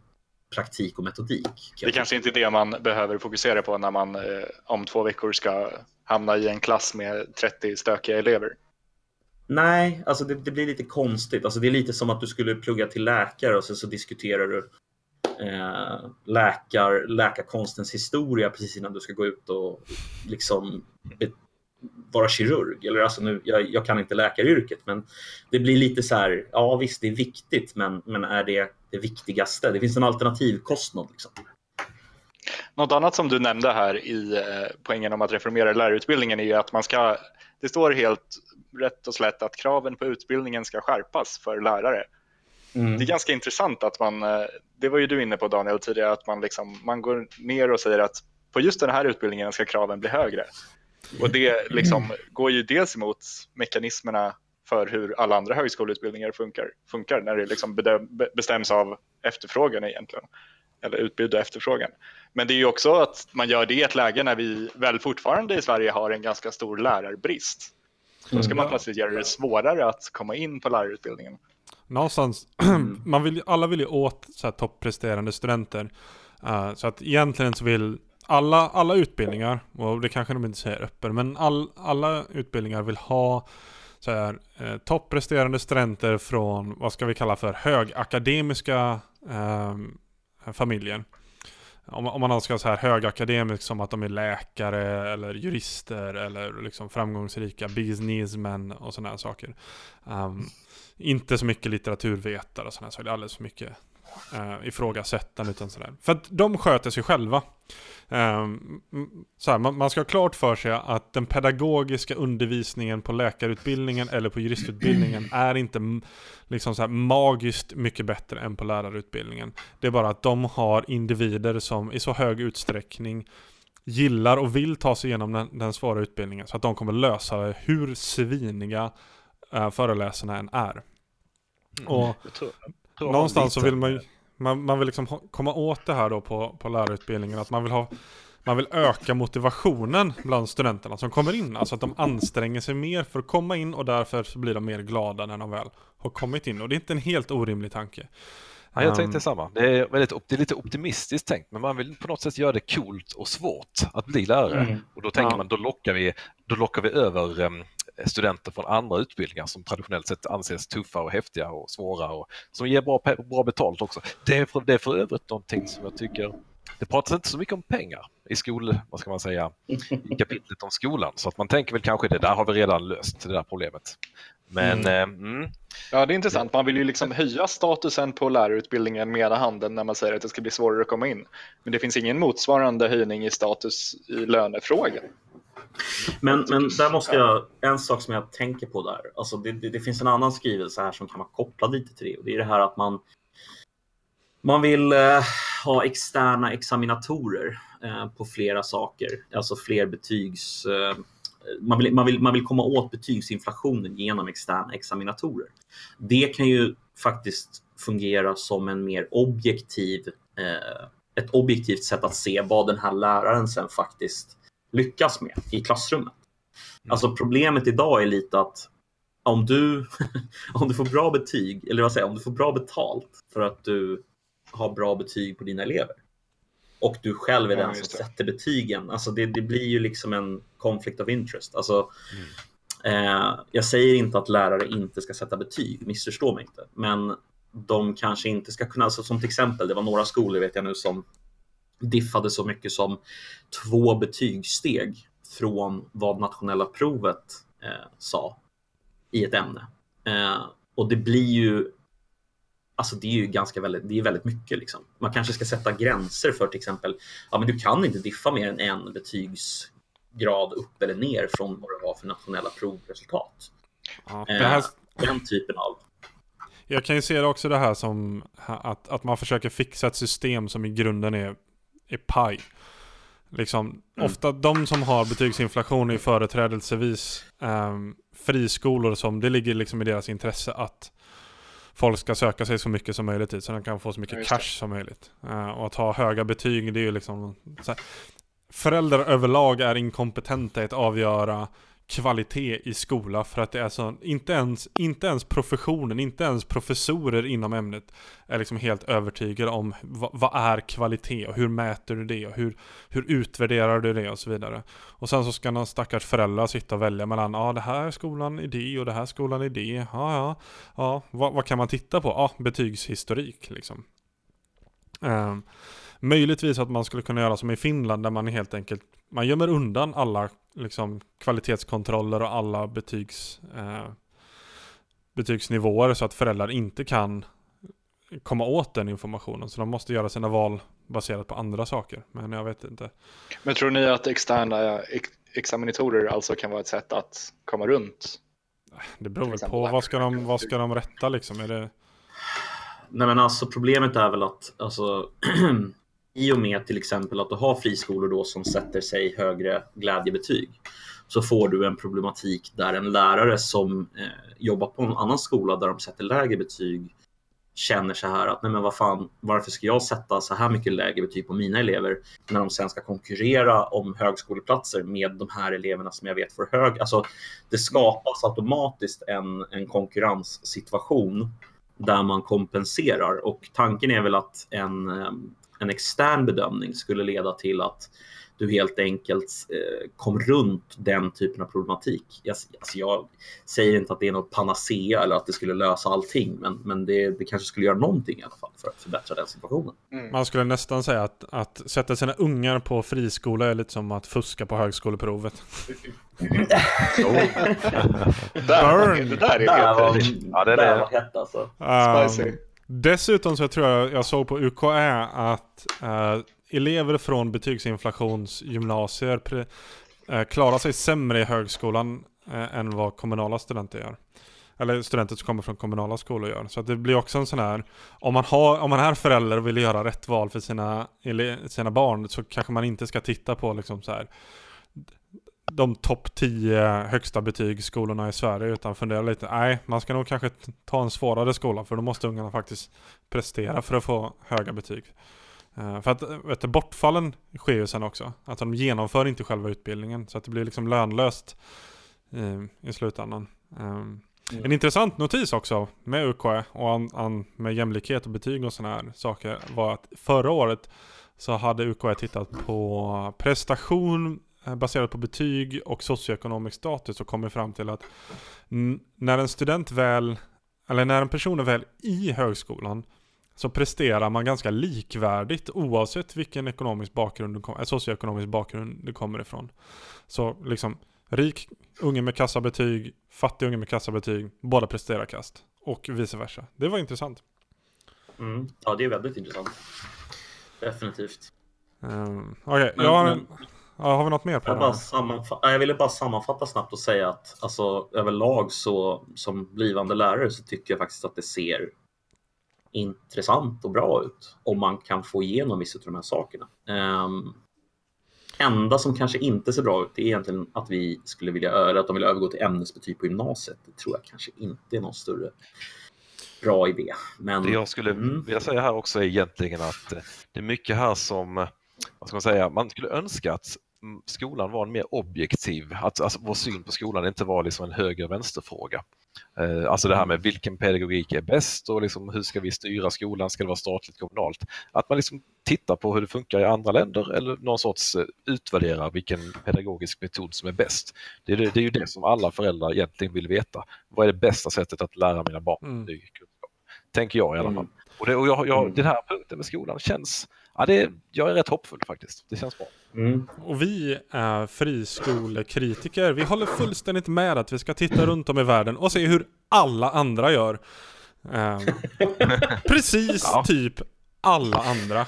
praktik och metodik. Det kanske inte är det man behöver fokusera på när man eh, om två veckor ska hamna i en klass med 30 stökiga elever. Nej, alltså det, det, blir lite konstigt. Alltså det är lite som att du skulle plugga till läkare och sen så diskuterar du eh, läkar, läkarkonstens historia precis innan du ska gå ut och liksom vara kirurg. Eller alltså nu, jag, jag, kan inte läkaryrket, men det blir lite så här. Ja, visst, det är viktigt, men, men är det det viktigaste? Det finns en alternativkostnad. Liksom. Något annat som du nämnde här i eh, poängen om att reformera lärarutbildningen är att man ska, det står helt rätt och slätt att kraven på utbildningen ska skärpas för lärare. Mm. Det är ganska intressant att man, eh, det var ju du inne på Daniel tidigare, att man, liksom, man går ner och säger att på just den här utbildningen ska kraven bli högre. Och det liksom går ju dels emot mekanismerna för hur alla andra högskoleutbildningar funkar, funkar när det liksom bestäms av efterfrågan egentligen, eller utbud och efterfrågan. Men det är ju också att man gör det i ett läge när vi väl fortfarande i Sverige har en ganska stor lärarbrist. Då ska man mm. plötsligt göra det svårare att komma in på lärarutbildningen. Någonstans, man vill, alla vill ju åt så här, toppresterande studenter. Uh, så att egentligen så vill alla, alla utbildningar, och det kanske de inte säger öppet, men all, alla utbildningar vill ha så här, eh, toppresterande studenter från vad ska vi kalla för högakademiska eh, familjer. Om, om man alltså ska säga högakademisk som att de är läkare eller jurister eller liksom framgångsrika businessmen och sådana här saker. Um, inte så mycket litteraturvetare och sådana saker, det är alldeles för mycket uh, ifrågasättande utan sådär. För att de sköter sig själva. Um, så här, man, man, ska ha klart för sig att den pedagogiska undervisningen på läkarutbildningen eller på juristutbildningen är inte liksom så här magiskt mycket bättre än på lärarutbildningen. Det är bara att de har individer som i så hög utsträckning gillar och vill ta sig igenom den, den svåra utbildningen så att de kommer lösa det hur sviniga uh, föreläsarna än är. Mm. Och jag tror, någonstans så vill man ju man, man vill liksom komma åt det här då på, på lärarutbildningen. Att man vill ha man vill öka motivationen bland studenterna som kommer in. Alltså att de anstränger sig mer för att komma in och därför så blir de mer glada när de väl har kommit in. Och det är inte en helt orimlig tanke. Ja, jag tänkte um, samma. Det är, väldigt, det är lite optimistiskt tänkt, men man vill på något sätt göra det coolt och svårt att bli lärare. Mm. Och då tänker ja. man, då lockar vi, då lockar vi över um, studenter från andra utbildningar som traditionellt sett anses tuffa och häftiga och svåra och som ger bra, bra betalt också. Det är, för, det är för övrigt någonting som jag tycker det pratas inte så mycket om pengar i skol, vad ska man säga, i kapitlet om skolan. Så att man tänker väl kanske det där har vi redan löst, det där problemet. Men, mm. Eh, mm. Ja, det är intressant. Man vill ju liksom höja statusen på lärarutbildningen med ena handen när man säger att det ska bli svårare att komma in. Men det finns ingen motsvarande höjning i status i lönefrågan. Men, men där måste jag, en sak som jag tänker på där, alltså det, det, det, finns en annan skrivelse här som kan vara kopplad lite till det och det är det här att man man vill eh, ha externa examinatorer eh, på flera saker, alltså fler betygs... Eh, man, vill, man, vill, man vill komma åt betygsinflationen genom externa examinatorer. Det kan ju faktiskt fungera som en mer objektiv, eh, ett objektivt sätt att se vad den här läraren sen faktiskt lyckas med i klassrummet. Mm. Alltså problemet idag är lite att om du, om du får bra betyg, eller vad säger om du får bra betalt för att du har bra betyg på dina elever och du själv är ja, den som sätter betygen, alltså det, det, blir ju liksom en conflict of interest. Alltså, mm. eh, jag säger inte att lärare inte ska sätta betyg, missförstå mig inte, men de kanske inte ska kunna, alltså som till exempel, det var några skolor vet jag nu som diffade så mycket som två betygssteg från vad nationella provet eh, sa i ett ämne. Eh, och det blir ju Alltså det är ju ganska väldigt, det är väldigt mycket. Liksom. Man kanske ska sätta gränser för till exempel, ja men du kan inte diffa mer än en betygsgrad upp eller ner från vad du har för nationella provresultat. Ja, eh, här... Den typen av jag kan ju se det också det här som att, att man försöker fixa ett system som i grunden är är paj. Liksom, mm. Ofta de som har betygsinflation är företrädelsevis um, friskolor som det ligger liksom i deras intresse att folk ska söka sig så mycket som möjligt dit så de kan få så mycket ja, cash som möjligt. Uh, och att ha höga betyg det är ju liksom här, Föräldrar överlag är inkompetenta i att avgöra kvalitet i skola för att det är så, inte ens, inte ens professionen, inte ens professorer inom ämnet är liksom helt övertygade om vad, vad, är kvalitet och hur mäter du det och hur, hur utvärderar du det och så vidare. Och sen så ska någon stackars föräldrar sitta och välja mellan, ja ah, det här är skolan i det och det här skolan i det, ja ja, ja, vad, vad kan man titta på? Ja, ah, betygshistorik liksom. Um, möjligtvis att man skulle kunna göra som i Finland där man helt enkelt man gömmer undan alla liksom, kvalitetskontroller och alla betygs, eh, betygsnivåer så att föräldrar inte kan komma åt den informationen. Så de måste göra sina val baserat på andra saker. Men jag vet inte. Men tror ni att externa ex examinatorer alltså kan vara ett sätt att komma runt? Det beror väl på. Vad ska, de, vad ska de rätta liksom? Är det... Nej men alltså problemet är väl att alltså, i och med till exempel att du har friskolor då som sätter sig högre glädjebetyg så får du en problematik där en lärare som eh, jobbar på en annan skola där de sätter lägre betyg känner så här att nej men vad fan, varför ska jag sätta så här mycket lägre betyg på mina elever när de sen ska konkurrera om högskoleplatser med de här eleverna som jag vet får hög. Alltså, det skapas automatiskt en, en konkurrenssituation där man kompenserar och tanken är väl att en, eh, en extern bedömning skulle leda till att du helt enkelt eh, kom runt den typen av problematik. Jag, alltså jag säger inte att det är något panacea eller att det skulle lösa allting, men, men det, det kanske skulle göra någonting i alla fall för att förbättra den situationen. Mm. Man skulle nästan säga att, att sätta sina ungar på friskola är lite som att fuska på högskoleprovet. Burn! Det där är helt Ja, det där var hett alltså. Um, dessutom så tror jag jag såg på UKÄ att eh, elever från betygsinflationsgymnasier pre, eh, klarar sig sämre i högskolan eh, än vad kommunala studenter gör. Eller studenter som kommer från kommunala skolor gör. Så att det blir också en sån här, om man, har, om man är förälder och vill göra rätt val för sina, sina barn så kanske man inte ska titta på liksom så här de topp 10 högsta betygsskolorna i Sverige utan fundera lite. Nej, man ska nog kanske ta en svårare skola för då måste ungarna faktiskt prestera för att få höga betyg. Uh, för att vet du, bortfallen sker ju sen också. Att de genomför inte själva utbildningen så att det blir liksom lönlöst uh, i slutändan. Mm. En intressant notis också med UKÄ och an, an, med jämlikhet och betyg och sådana här saker var att förra året så hade UKÄ tittat på prestation Eh, baserat på betyg och socioekonomisk status och kommer fram till att när en student väl, eller när en person är väl i högskolan så presterar man ganska likvärdigt oavsett vilken ekonomisk bakgrund du kom, eh, socioekonomisk bakgrund du kommer ifrån. Så liksom rik unge med kassabetyg, fattig unge med kassabetyg, båda presterar kast. Och vice versa. Det var intressant. Mm. Ja, det är väldigt intressant. Definitivt. Um, Okej, okay, jag har en... Ja, har vi något mer på jag, bara sammanfa- jag ville bara sammanfatta snabbt och säga att alltså, överlag så som blivande lärare så tycker jag faktiskt att det ser intressant och bra ut om man kan få igenom vissa av de här sakerna. Um, enda som kanske inte ser bra ut är egentligen att vi skulle vilja öra att de vill övergå till ämnesbetyg på gymnasiet. Det tror jag kanske inte är någon större bra idé. Men, det jag skulle mm. vilja säga här också är egentligen att det är mycket här som vad ska man säga, man skulle önska att skolan var en mer objektiv, att alltså, vår syn på skolan inte var liksom en höger vänsterfråga. Eh, alltså det här med vilken pedagogik är bäst och liksom hur ska vi styra skolan, ska det vara statligt, kommunalt? Att man liksom tittar på hur det funkar i andra länder eller någon sorts eh, utvärderar vilken pedagogisk metod som är bäst. Det är, det är ju det som alla föräldrar egentligen vill veta. Vad är det bästa sättet att lära mina barn mm. ny kunskap? Tänker jag i alla fall. Mm. Och, det, och jag, jag, mm. den här punkten med skolan känns, ja, det, jag är rätt hoppfull faktiskt. Det känns bra. Mm. Och vi är friskolekritiker. Vi håller fullständigt med att vi ska titta runt om i världen och se hur alla andra gör. Um, precis ja. typ alla andra.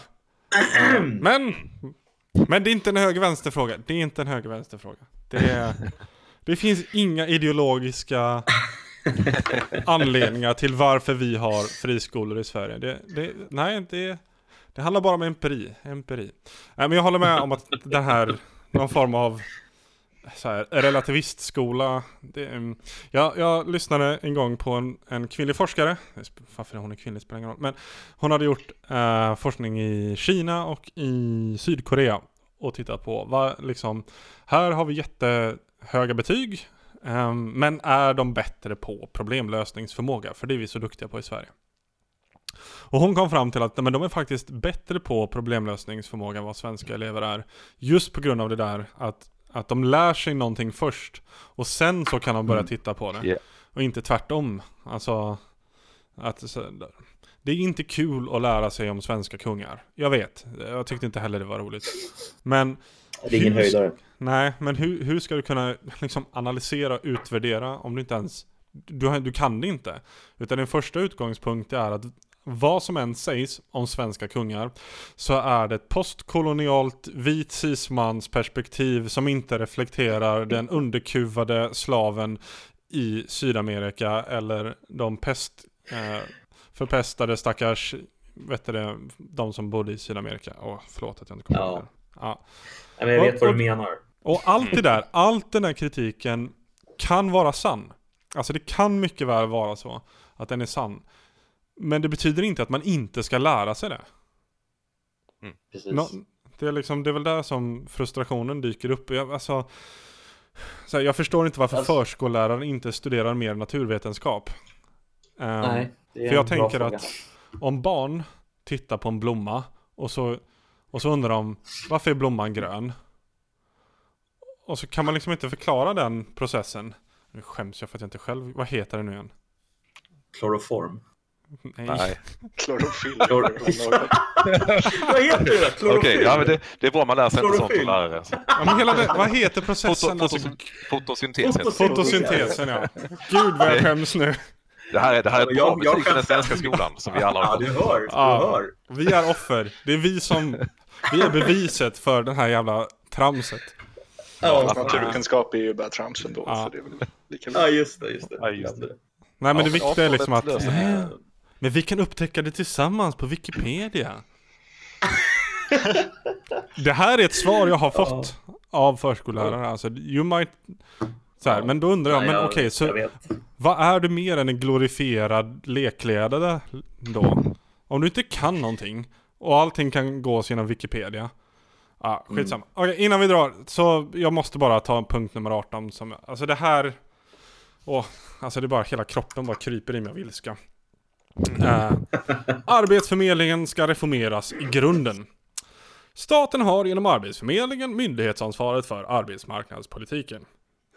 Um, men, men det är inte en höger-vänster-fråga. Det är inte en höger-vänster-fråga. Det, det finns inga ideologiska anledningar till varför vi har friskolor i Sverige. Det, det, nej, det, det handlar bara om empiri. empiri. Äh, men jag håller med om att det här, någon form av så här, relativistskola. Det, um, jag, jag lyssnade en gång på en, en kvinnlig forskare, varför hon är kvinnlig spelar ingen roll, men hon hade gjort uh, forskning i Kina och i Sydkorea och tittat på vad liksom, här har vi jättehöga betyg, um, men är de bättre på problemlösningsförmåga? För det är vi så duktiga på i Sverige. Och hon kom fram till att men de är faktiskt bättre på problemlösningsförmåga än vad svenska elever är. Just på grund av det där att, att de lär sig någonting först och sen så kan de börja mm. titta på det. Yeah. Och inte tvärtom. Alltså, att, det är inte kul att lära sig om svenska kungar. Jag vet, jag tyckte inte heller det var roligt. Men det är ingen höjdare. Nej, men hur, hur ska du kunna liksom analysera och utvärdera om du inte ens du, du kan det inte. Utan din första utgångspunkt är att vad som än sägs om svenska kungar så är det ett postkolonialt vit cismans perspektiv som inte reflekterar den underkuvade slaven i Sydamerika eller de pest, eh, förpestade stackars, vet du det, de som bodde i Sydamerika. Åh, förlåt att jag inte kommer ja. ihåg det. Ja. Men jag vet och, vad du menar. Och allt det där, allt den där kritiken kan vara sann. Alltså det kan mycket väl vara så att den är sann. Men det betyder inte att man inte ska lära sig det. Mm. Precis. No, det, är liksom, det är väl där som frustrationen dyker upp. Jag, alltså, så här, jag förstår inte varför alltså, förskollärare inte studerar mer naturvetenskap. Um, Nej, för jag tänker att om barn tittar på en blomma Och så, och så undrar de varför är blomman grön? Och så kan man liksom inte förklara den processen. Nu skäms jag för att jag inte själv, vad heter det nu igen? Kloroform. Nej. Nej. Klorofyll. Vad heter det? Okej, Klorofyll? ja, men det, det är bra man lär sig inte sånt som lärare. Ja, men hela det, vad heter Foto, processen? Foto, fotosyntes. heter det. fotosyntesen ja. Gud vad jag skäms nu. Det här är, det här är ett Jag- bra jag betyg för den svenska skolan som vi alla Ja, har du fått. hör. Du Ja. hör. Vi är offer. Det är vi som, vi är beviset för den här jävla tramset. Ja, Naturkunskap är ju bara trams ändå. Ja. Så det är väl lika ja just det. Just det. Ja, just det. Nej men Ja, det viktiga är liksom att, men vi kan upptäcka det tillsammans på Wikipedia. Det här är ett svar jag har fått av förskollärare. Alltså, you might... Så här, men då undrar jag, Ja, men jag- okej, så vad är du mer än en glorifierad lekledare då? Om du inte kan någonting och allting kan gås genom Wikipedia. Ja, skitsamma. Okej, innan vi drar, så jag måste bara ta punkt nummer 18 som, alltså det här... Åh, alltså det är bara hela kroppen bara kryper i mig av ilska. Mm. Eh, Arbetsförmedlingen ska reformeras i grunden. Staten har genom Arbetsförmedlingen myndighetsansvaret för arbetsmarknadspolitiken.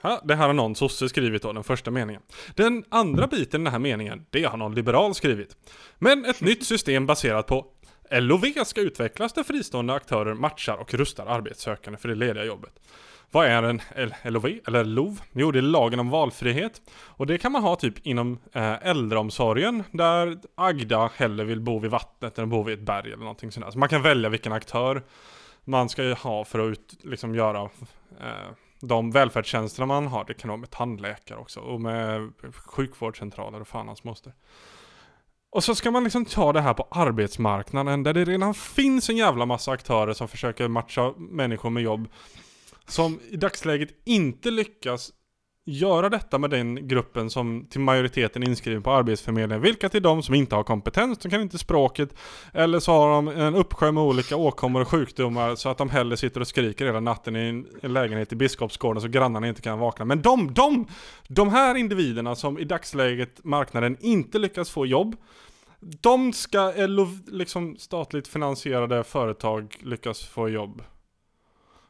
Ha, det här har någon sosse skrivit då, den första meningen. Den andra biten i den här meningen, det har någon liberal skrivit. Men ett nytt system baserat på LOV ska utvecklas där fristående aktörer matchar och rustar arbetssökande för det lediga jobbet. Vad är en LOV, eller LOV? Jo, det är lagen om valfrihet. Och det kan man ha typ inom eh, äldreomsorgen, där Agda hellre vill bo vid vattnet än bo vid ett berg eller någonting sånt där. Så man kan välja vilken aktör man ska ha för att ut, liksom göra eh, de välfärdstjänsterna man har. Det kan vara med tandläkare också och med sjukvårdscentraler och fan hans moster. Och så ska man liksom ta det här på arbetsmarknaden där det redan finns en jävla massa aktörer som försöker matcha människor med jobb. Som i dagsläget inte lyckas göra detta med den gruppen som till majoriteten är inskriven på Arbetsförmedlingen. Vilka till de som inte har kompetens, de kan inte språket. Eller så har de en uppsjö med olika åkommor och sjukdomar så att de hellre sitter och skriker hela natten i en, lägenhet i Biskopsgården så grannarna inte kan vakna. Men de, de, de här individerna som i dagsläget marknaden inte lyckas få jobb. De ska, eller liksom statligt finansierade företag lyckas få jobb.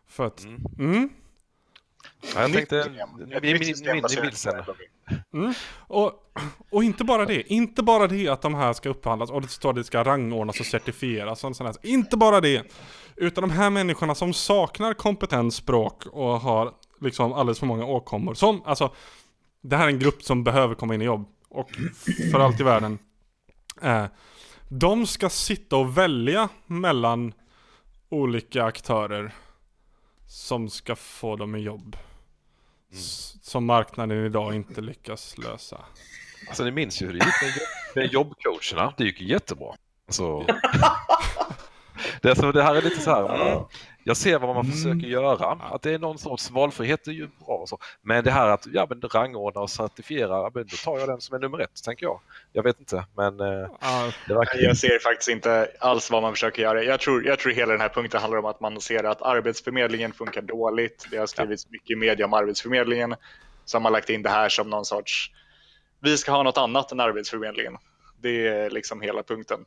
För att, Mm. mm. Ja, jag tänkte, vi nytt min, system min, baserat vilsen. LOV. Och, och inte bara det, inte bara det att de här ska upphandlas och det står att det ska rangordnas och certifieras och sånt. Inte bara det, utan de här människorna som saknar kompetens språk och har liksom alldeles för många åkommor. Som, alltså, det här är en grupp som behöver komma in i jobb. Och för allt i världen. Eh, de ska sitta och välja mellan olika aktörer som ska få dem i jobb. S- Som marknaden idag inte lyckas lösa. Alltså ni minns ju hur det gick med, jobb- med jobbcoacherna. Det gick ju jättebra. Alltså, det, är så, det här är lite så här. Mm, Jag ser vad man försöker göra. Att det är någon sorts valfrihet är ju bra och så. Men det här att ja, men rangordna och certifiera, ja, men då tar jag den som är nummer ett, tänker jag. Jag vet inte, men Ja, det verkar... Jag ser faktiskt inte alls vad man försöker göra. Jag tror, jag tror hela den här punkten handlar om att man ser att Arbetsförmedlingen funkar dåligt. Det har skrivits mycket i media om Arbetsförmedlingen. Så har man lagt in det här som någon sorts, vi ska ha något annat än Arbetsförmedlingen. Det är liksom hela punkten.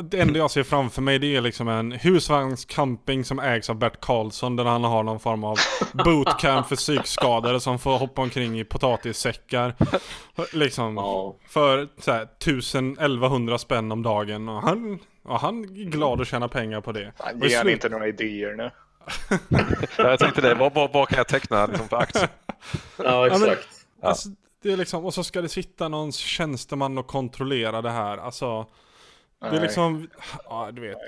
Det enda jag ser framför mig det är liksom en husvagnscamping som ägs av Bert Karlsson där han har någon form av bootcamp för psykskadade som får hoppa omkring i potatissäckar. Liksom för så här, 1000-1100 spänn om dagen och han, och han är glad att tjäna pengar på det. Han ger slut- inte några idéer nu. Ja, jag tänkte det, vad, vad, vad kan jag teckna liksom, för aktier? Ja, men- exakt. Alltså, det är liksom, och så ska det sitta någon tjänsteman och kontrollera det här. Alltså, det är liksom, ja du vet.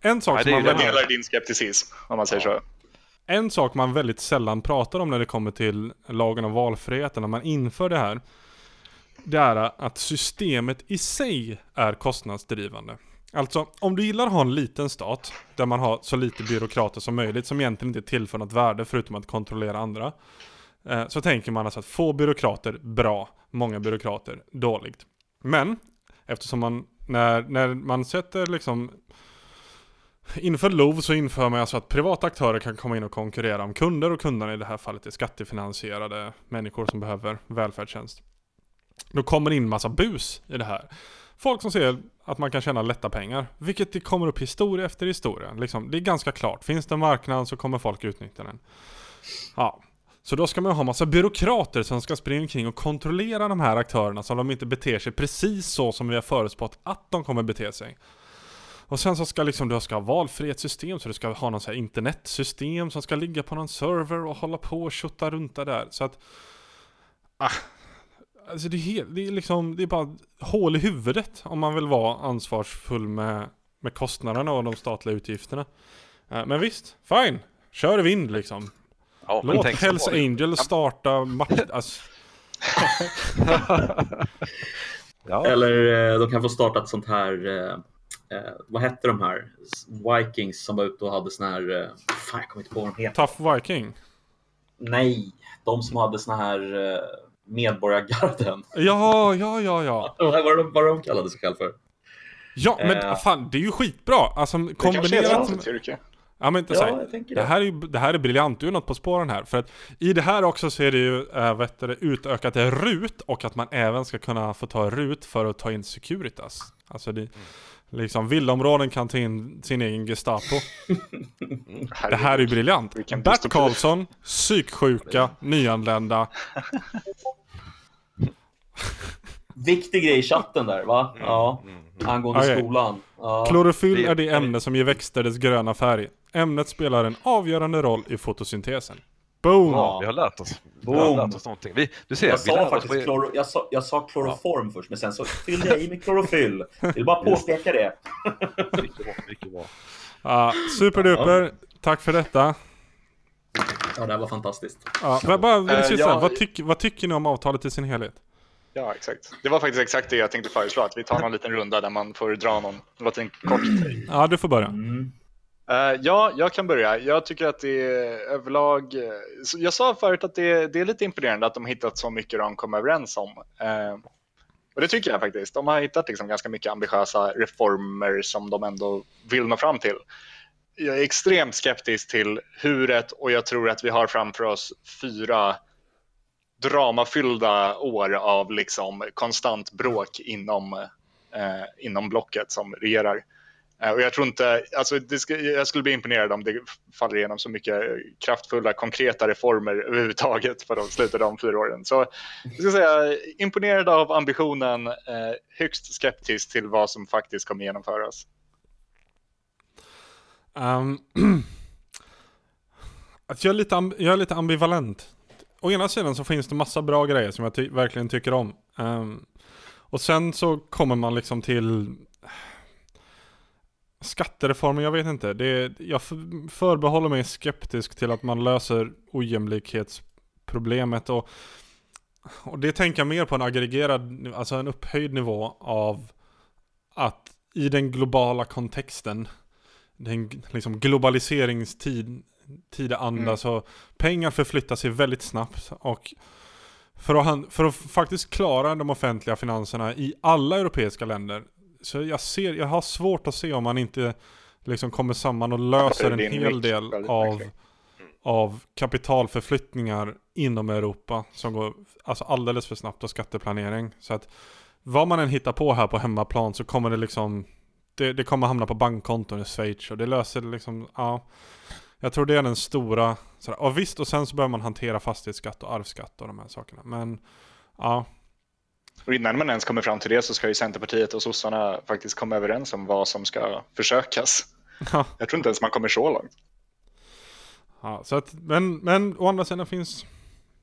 En sak Nej, som man Jag väldigt, delar din skepticism, om man säger så. en sak man väldigt sällan pratar om när det kommer till lagen om valfriheten, när man inför det här. Det är att systemet i sig är kostnadsdrivande. Alltså, om du gillar att ha en liten stat, där man har så lite byråkrater som möjligt, som egentligen inte tillför något värde förutom att kontrollera andra. Eh, så tänker man alltså att få byråkrater, bra. Många byråkrater, dåligt. Men, eftersom man, när, när man sätter liksom Inför LOV så inför man alltså att privata aktörer kan komma in och konkurrera om kunder och kunderna i det här fallet är skattefinansierade människor som behöver välfärdstjänst. Då kommer det in massa bus i det här. folk som ser att man kan tjäna lätta pengar. Vilket det kommer upp historia efter historia. Liksom, det är ganska klart. Finns det en marknad så kommer folk utnyttja den. Ja. Så då ska man ha massa byråkrater som ska springa omkring och kontrollera de här aktörerna så att de inte beter sig precis så som vi har förutspått att de kommer bete sig. Och sen så ska liksom du ska ha valfrihetssystem så du ska ha någon så här internetsystem som ska ligga på någon server och hålla på och tjotta runt det där. Så att... Ah, alltså det är, helt, det är liksom, det är bara hål i huvudet om man vill vara ansvarsfull med, med kostnaderna och de statliga utgifterna. Eh, men visst, fine. Kör i vind liksom. Ja, men Låt Hells Angels starta match... Alltså, Ja, Eller eh, de kan få starta ett sånt här, eh, eh, vad hette de här? Vikings som var ute och hade sån här, eh, fan jag kommer inte på vad de heter. tough Viking. Nej, de som hade såna här eh, medborgargarden. Ja, ja, ja, ja. Vad var de, vad de kallade sig själv för? Ja, men Eh. fan, det är ju skitbra. Alltså Det kanske är ett kombinerat... yrke. Ja men inte Ja, så det. det. här är ju, det här är briljant, du är något på spåren här. För att i det här också så är det ju äh, vet du, utökat RUT och att man även ska kunna få ta RUT för att ta in Securitas. Alltså det, liksom villaområden kan ta in sin egen Gestapo. Det här är ju briljant. Bert. Karlsson, psyksjuka, nyanlända. Viktig grej i chatten där, va? Ja, angående Okej. skolan. Ja. Klorofyll är det ämne som ger växter dess gröna färg. Ämnet spelar en avgörande roll i fotosyntesen. Boom! ja, vi har lärt oss. Vi har Boom. lärt oss någonting. Vi, du ser, Jag vi sa faktiskt på- kloro, jag sa, jag sa kloroform först, men sen så fyllde jag i med klorofyll. Vill bara påpeka det. Mycket bra, mycket bra. Ja, superduper. Tack för detta. Ja, det här var fantastiskt. Ja, men bara, vill säga ja. vad, tyck, vad tycker ni om avtalet i sin helhet? Ja, exakt. Det var faktiskt exakt det jag tänkte föreslå, att vi tar någon liten runda där man får dra någon liten kort take. Ja, du får börja. Mm. Eh, ja, jag kan börja. Jag tycker att det är överlag... Eh, jag sa förut att det, det är lite imponerande att de hittat så mycket de kom överens om. Eh, och det tycker jag faktiskt. De har hittat liksom ganska mycket ambitiösa reformer som de ändå vill nå fram till. Jag är extremt skeptisk till huret och jag tror att vi har framför oss fyra dramafyllda år av liksom konstant bråk inom, eh, inom blocket som regerar. Eh, och jag tror inte, alltså det ska, jag skulle bli imponerad om det faller igenom så mycket kraftfulla, konkreta reformer överhuvudtaget för de slutet av de fyra åren. Så jag ska säga imponerad av ambitionen, eh, högst skeptisk till vad som faktiskt kommer genomföras. Um, alltså jag, är lite jag är lite ambivalent. Å ena sidan så finns det massa bra grejer som jag ty- verkligen tycker om. Um, och sen så kommer man liksom till skattereformen, jag vet inte. Det, jag f- förbehåller mig skeptisk till att man löser ojämlikhetsproblemet. Och, och det tänker jag mer på en aggregerad, alltså en upphöjd nivå av att i den globala kontexten den liksom globaliseringstid tideanda Mm. så pengar förflyttar sig väldigt snabbt och för att, för att faktiskt klara de offentliga finanserna i alla europeiska länder så jag ser, jag har svårt att se om man inte liksom kommer samman och löser en hel del av, verkligen. av kapitalförflyttningar inom Europa som går alltså alldeles för snabbt och skatteplanering. Så att vad man än hittar på här på hemmaplan så kommer det liksom det, det kommer hamna på bankkonton i Schweiz och det löser liksom, ja. Jag tror det är den stora, sådär. och visst och sen så behöver man hantera fastighetsskatt och arvsskatt och de här sakerna. Men ja, Och innan man ens kommer fram till det så ska ju Centerpartiet och sossarna faktiskt komma överens om vad som ska försökas. Ja. Jag tror inte ens man kommer så långt. ja så att, men, men å andra sidan finns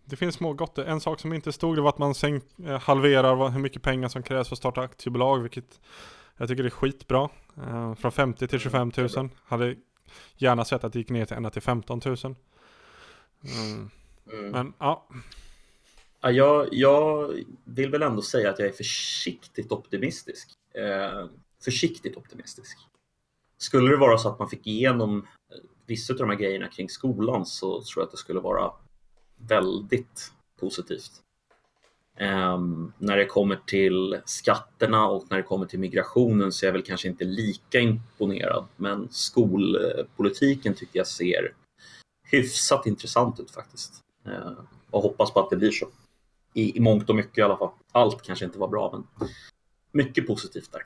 det finns små gott. En sak som inte stod det var att man sänk, eh, halverar hur mycket pengar som krävs för att starta aktiebolag, vilket jag tycker är skitbra. Eh, från 50 till 25 000. Hade gärna sett att det gick ner till ända till 15 000. Mm. Mm. Men ja, Ja, jag, jag vill väl ändå säga att jag är försiktigt optimistisk. Eh, försiktigt optimistisk. Skulle det vara så att man fick igenom eh, vissa av de här grejerna kring skolan så tror jag att det skulle vara väldigt positivt. Ehm, när det kommer till skatterna och när det kommer till migrationen så är jag väl kanske inte lika imponerad. Men skolpolitiken tycker jag ser hyfsat intressant ut faktiskt. Eh, och hoppas på att det blir så. I, I mångt och mycket i alla fall. Allt kanske inte var bra, men mycket positivt där.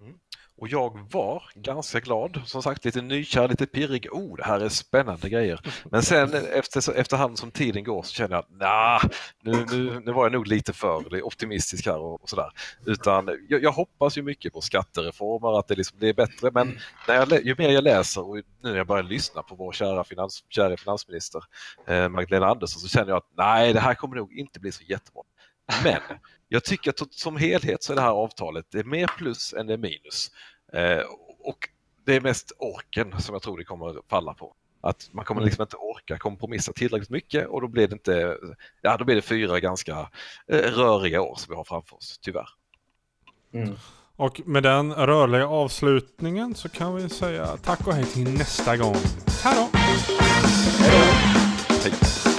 Mm. Och jag var ganska glad, som sagt lite nykär, lite pirrig. Oh, det här är spännande grejer. Men sen efter, efterhand som tiden går så känner jag att nah, nu, nu, nu var jag nog lite för optimistisk här och, och sådär. Utan jag, jag, hoppas ju mycket på skattereformer, att det liksom blir bättre. Men när jag, ju mer jag läser och nu när jag börjar lyssna på vår kära, finans, kära finansminister eh, Magdalena Andersson så känner jag att nej, det här kommer nog inte bli så jättebra. Men jag tycker att som helhet så är det här avtalet det är mer plus än det är minus. Eh, och det är mest orken som jag tror det kommer falla på. Att man kommer liksom inte orka kompromissa tillräckligt mycket och då blir det inte, ja då blir det fyra ganska eh, röriga år som vi har framför oss, tyvärr. Mm. Och med den rörliga avslutningen så kan vi säga tack och hej till nästa gång. Hej då! Hej!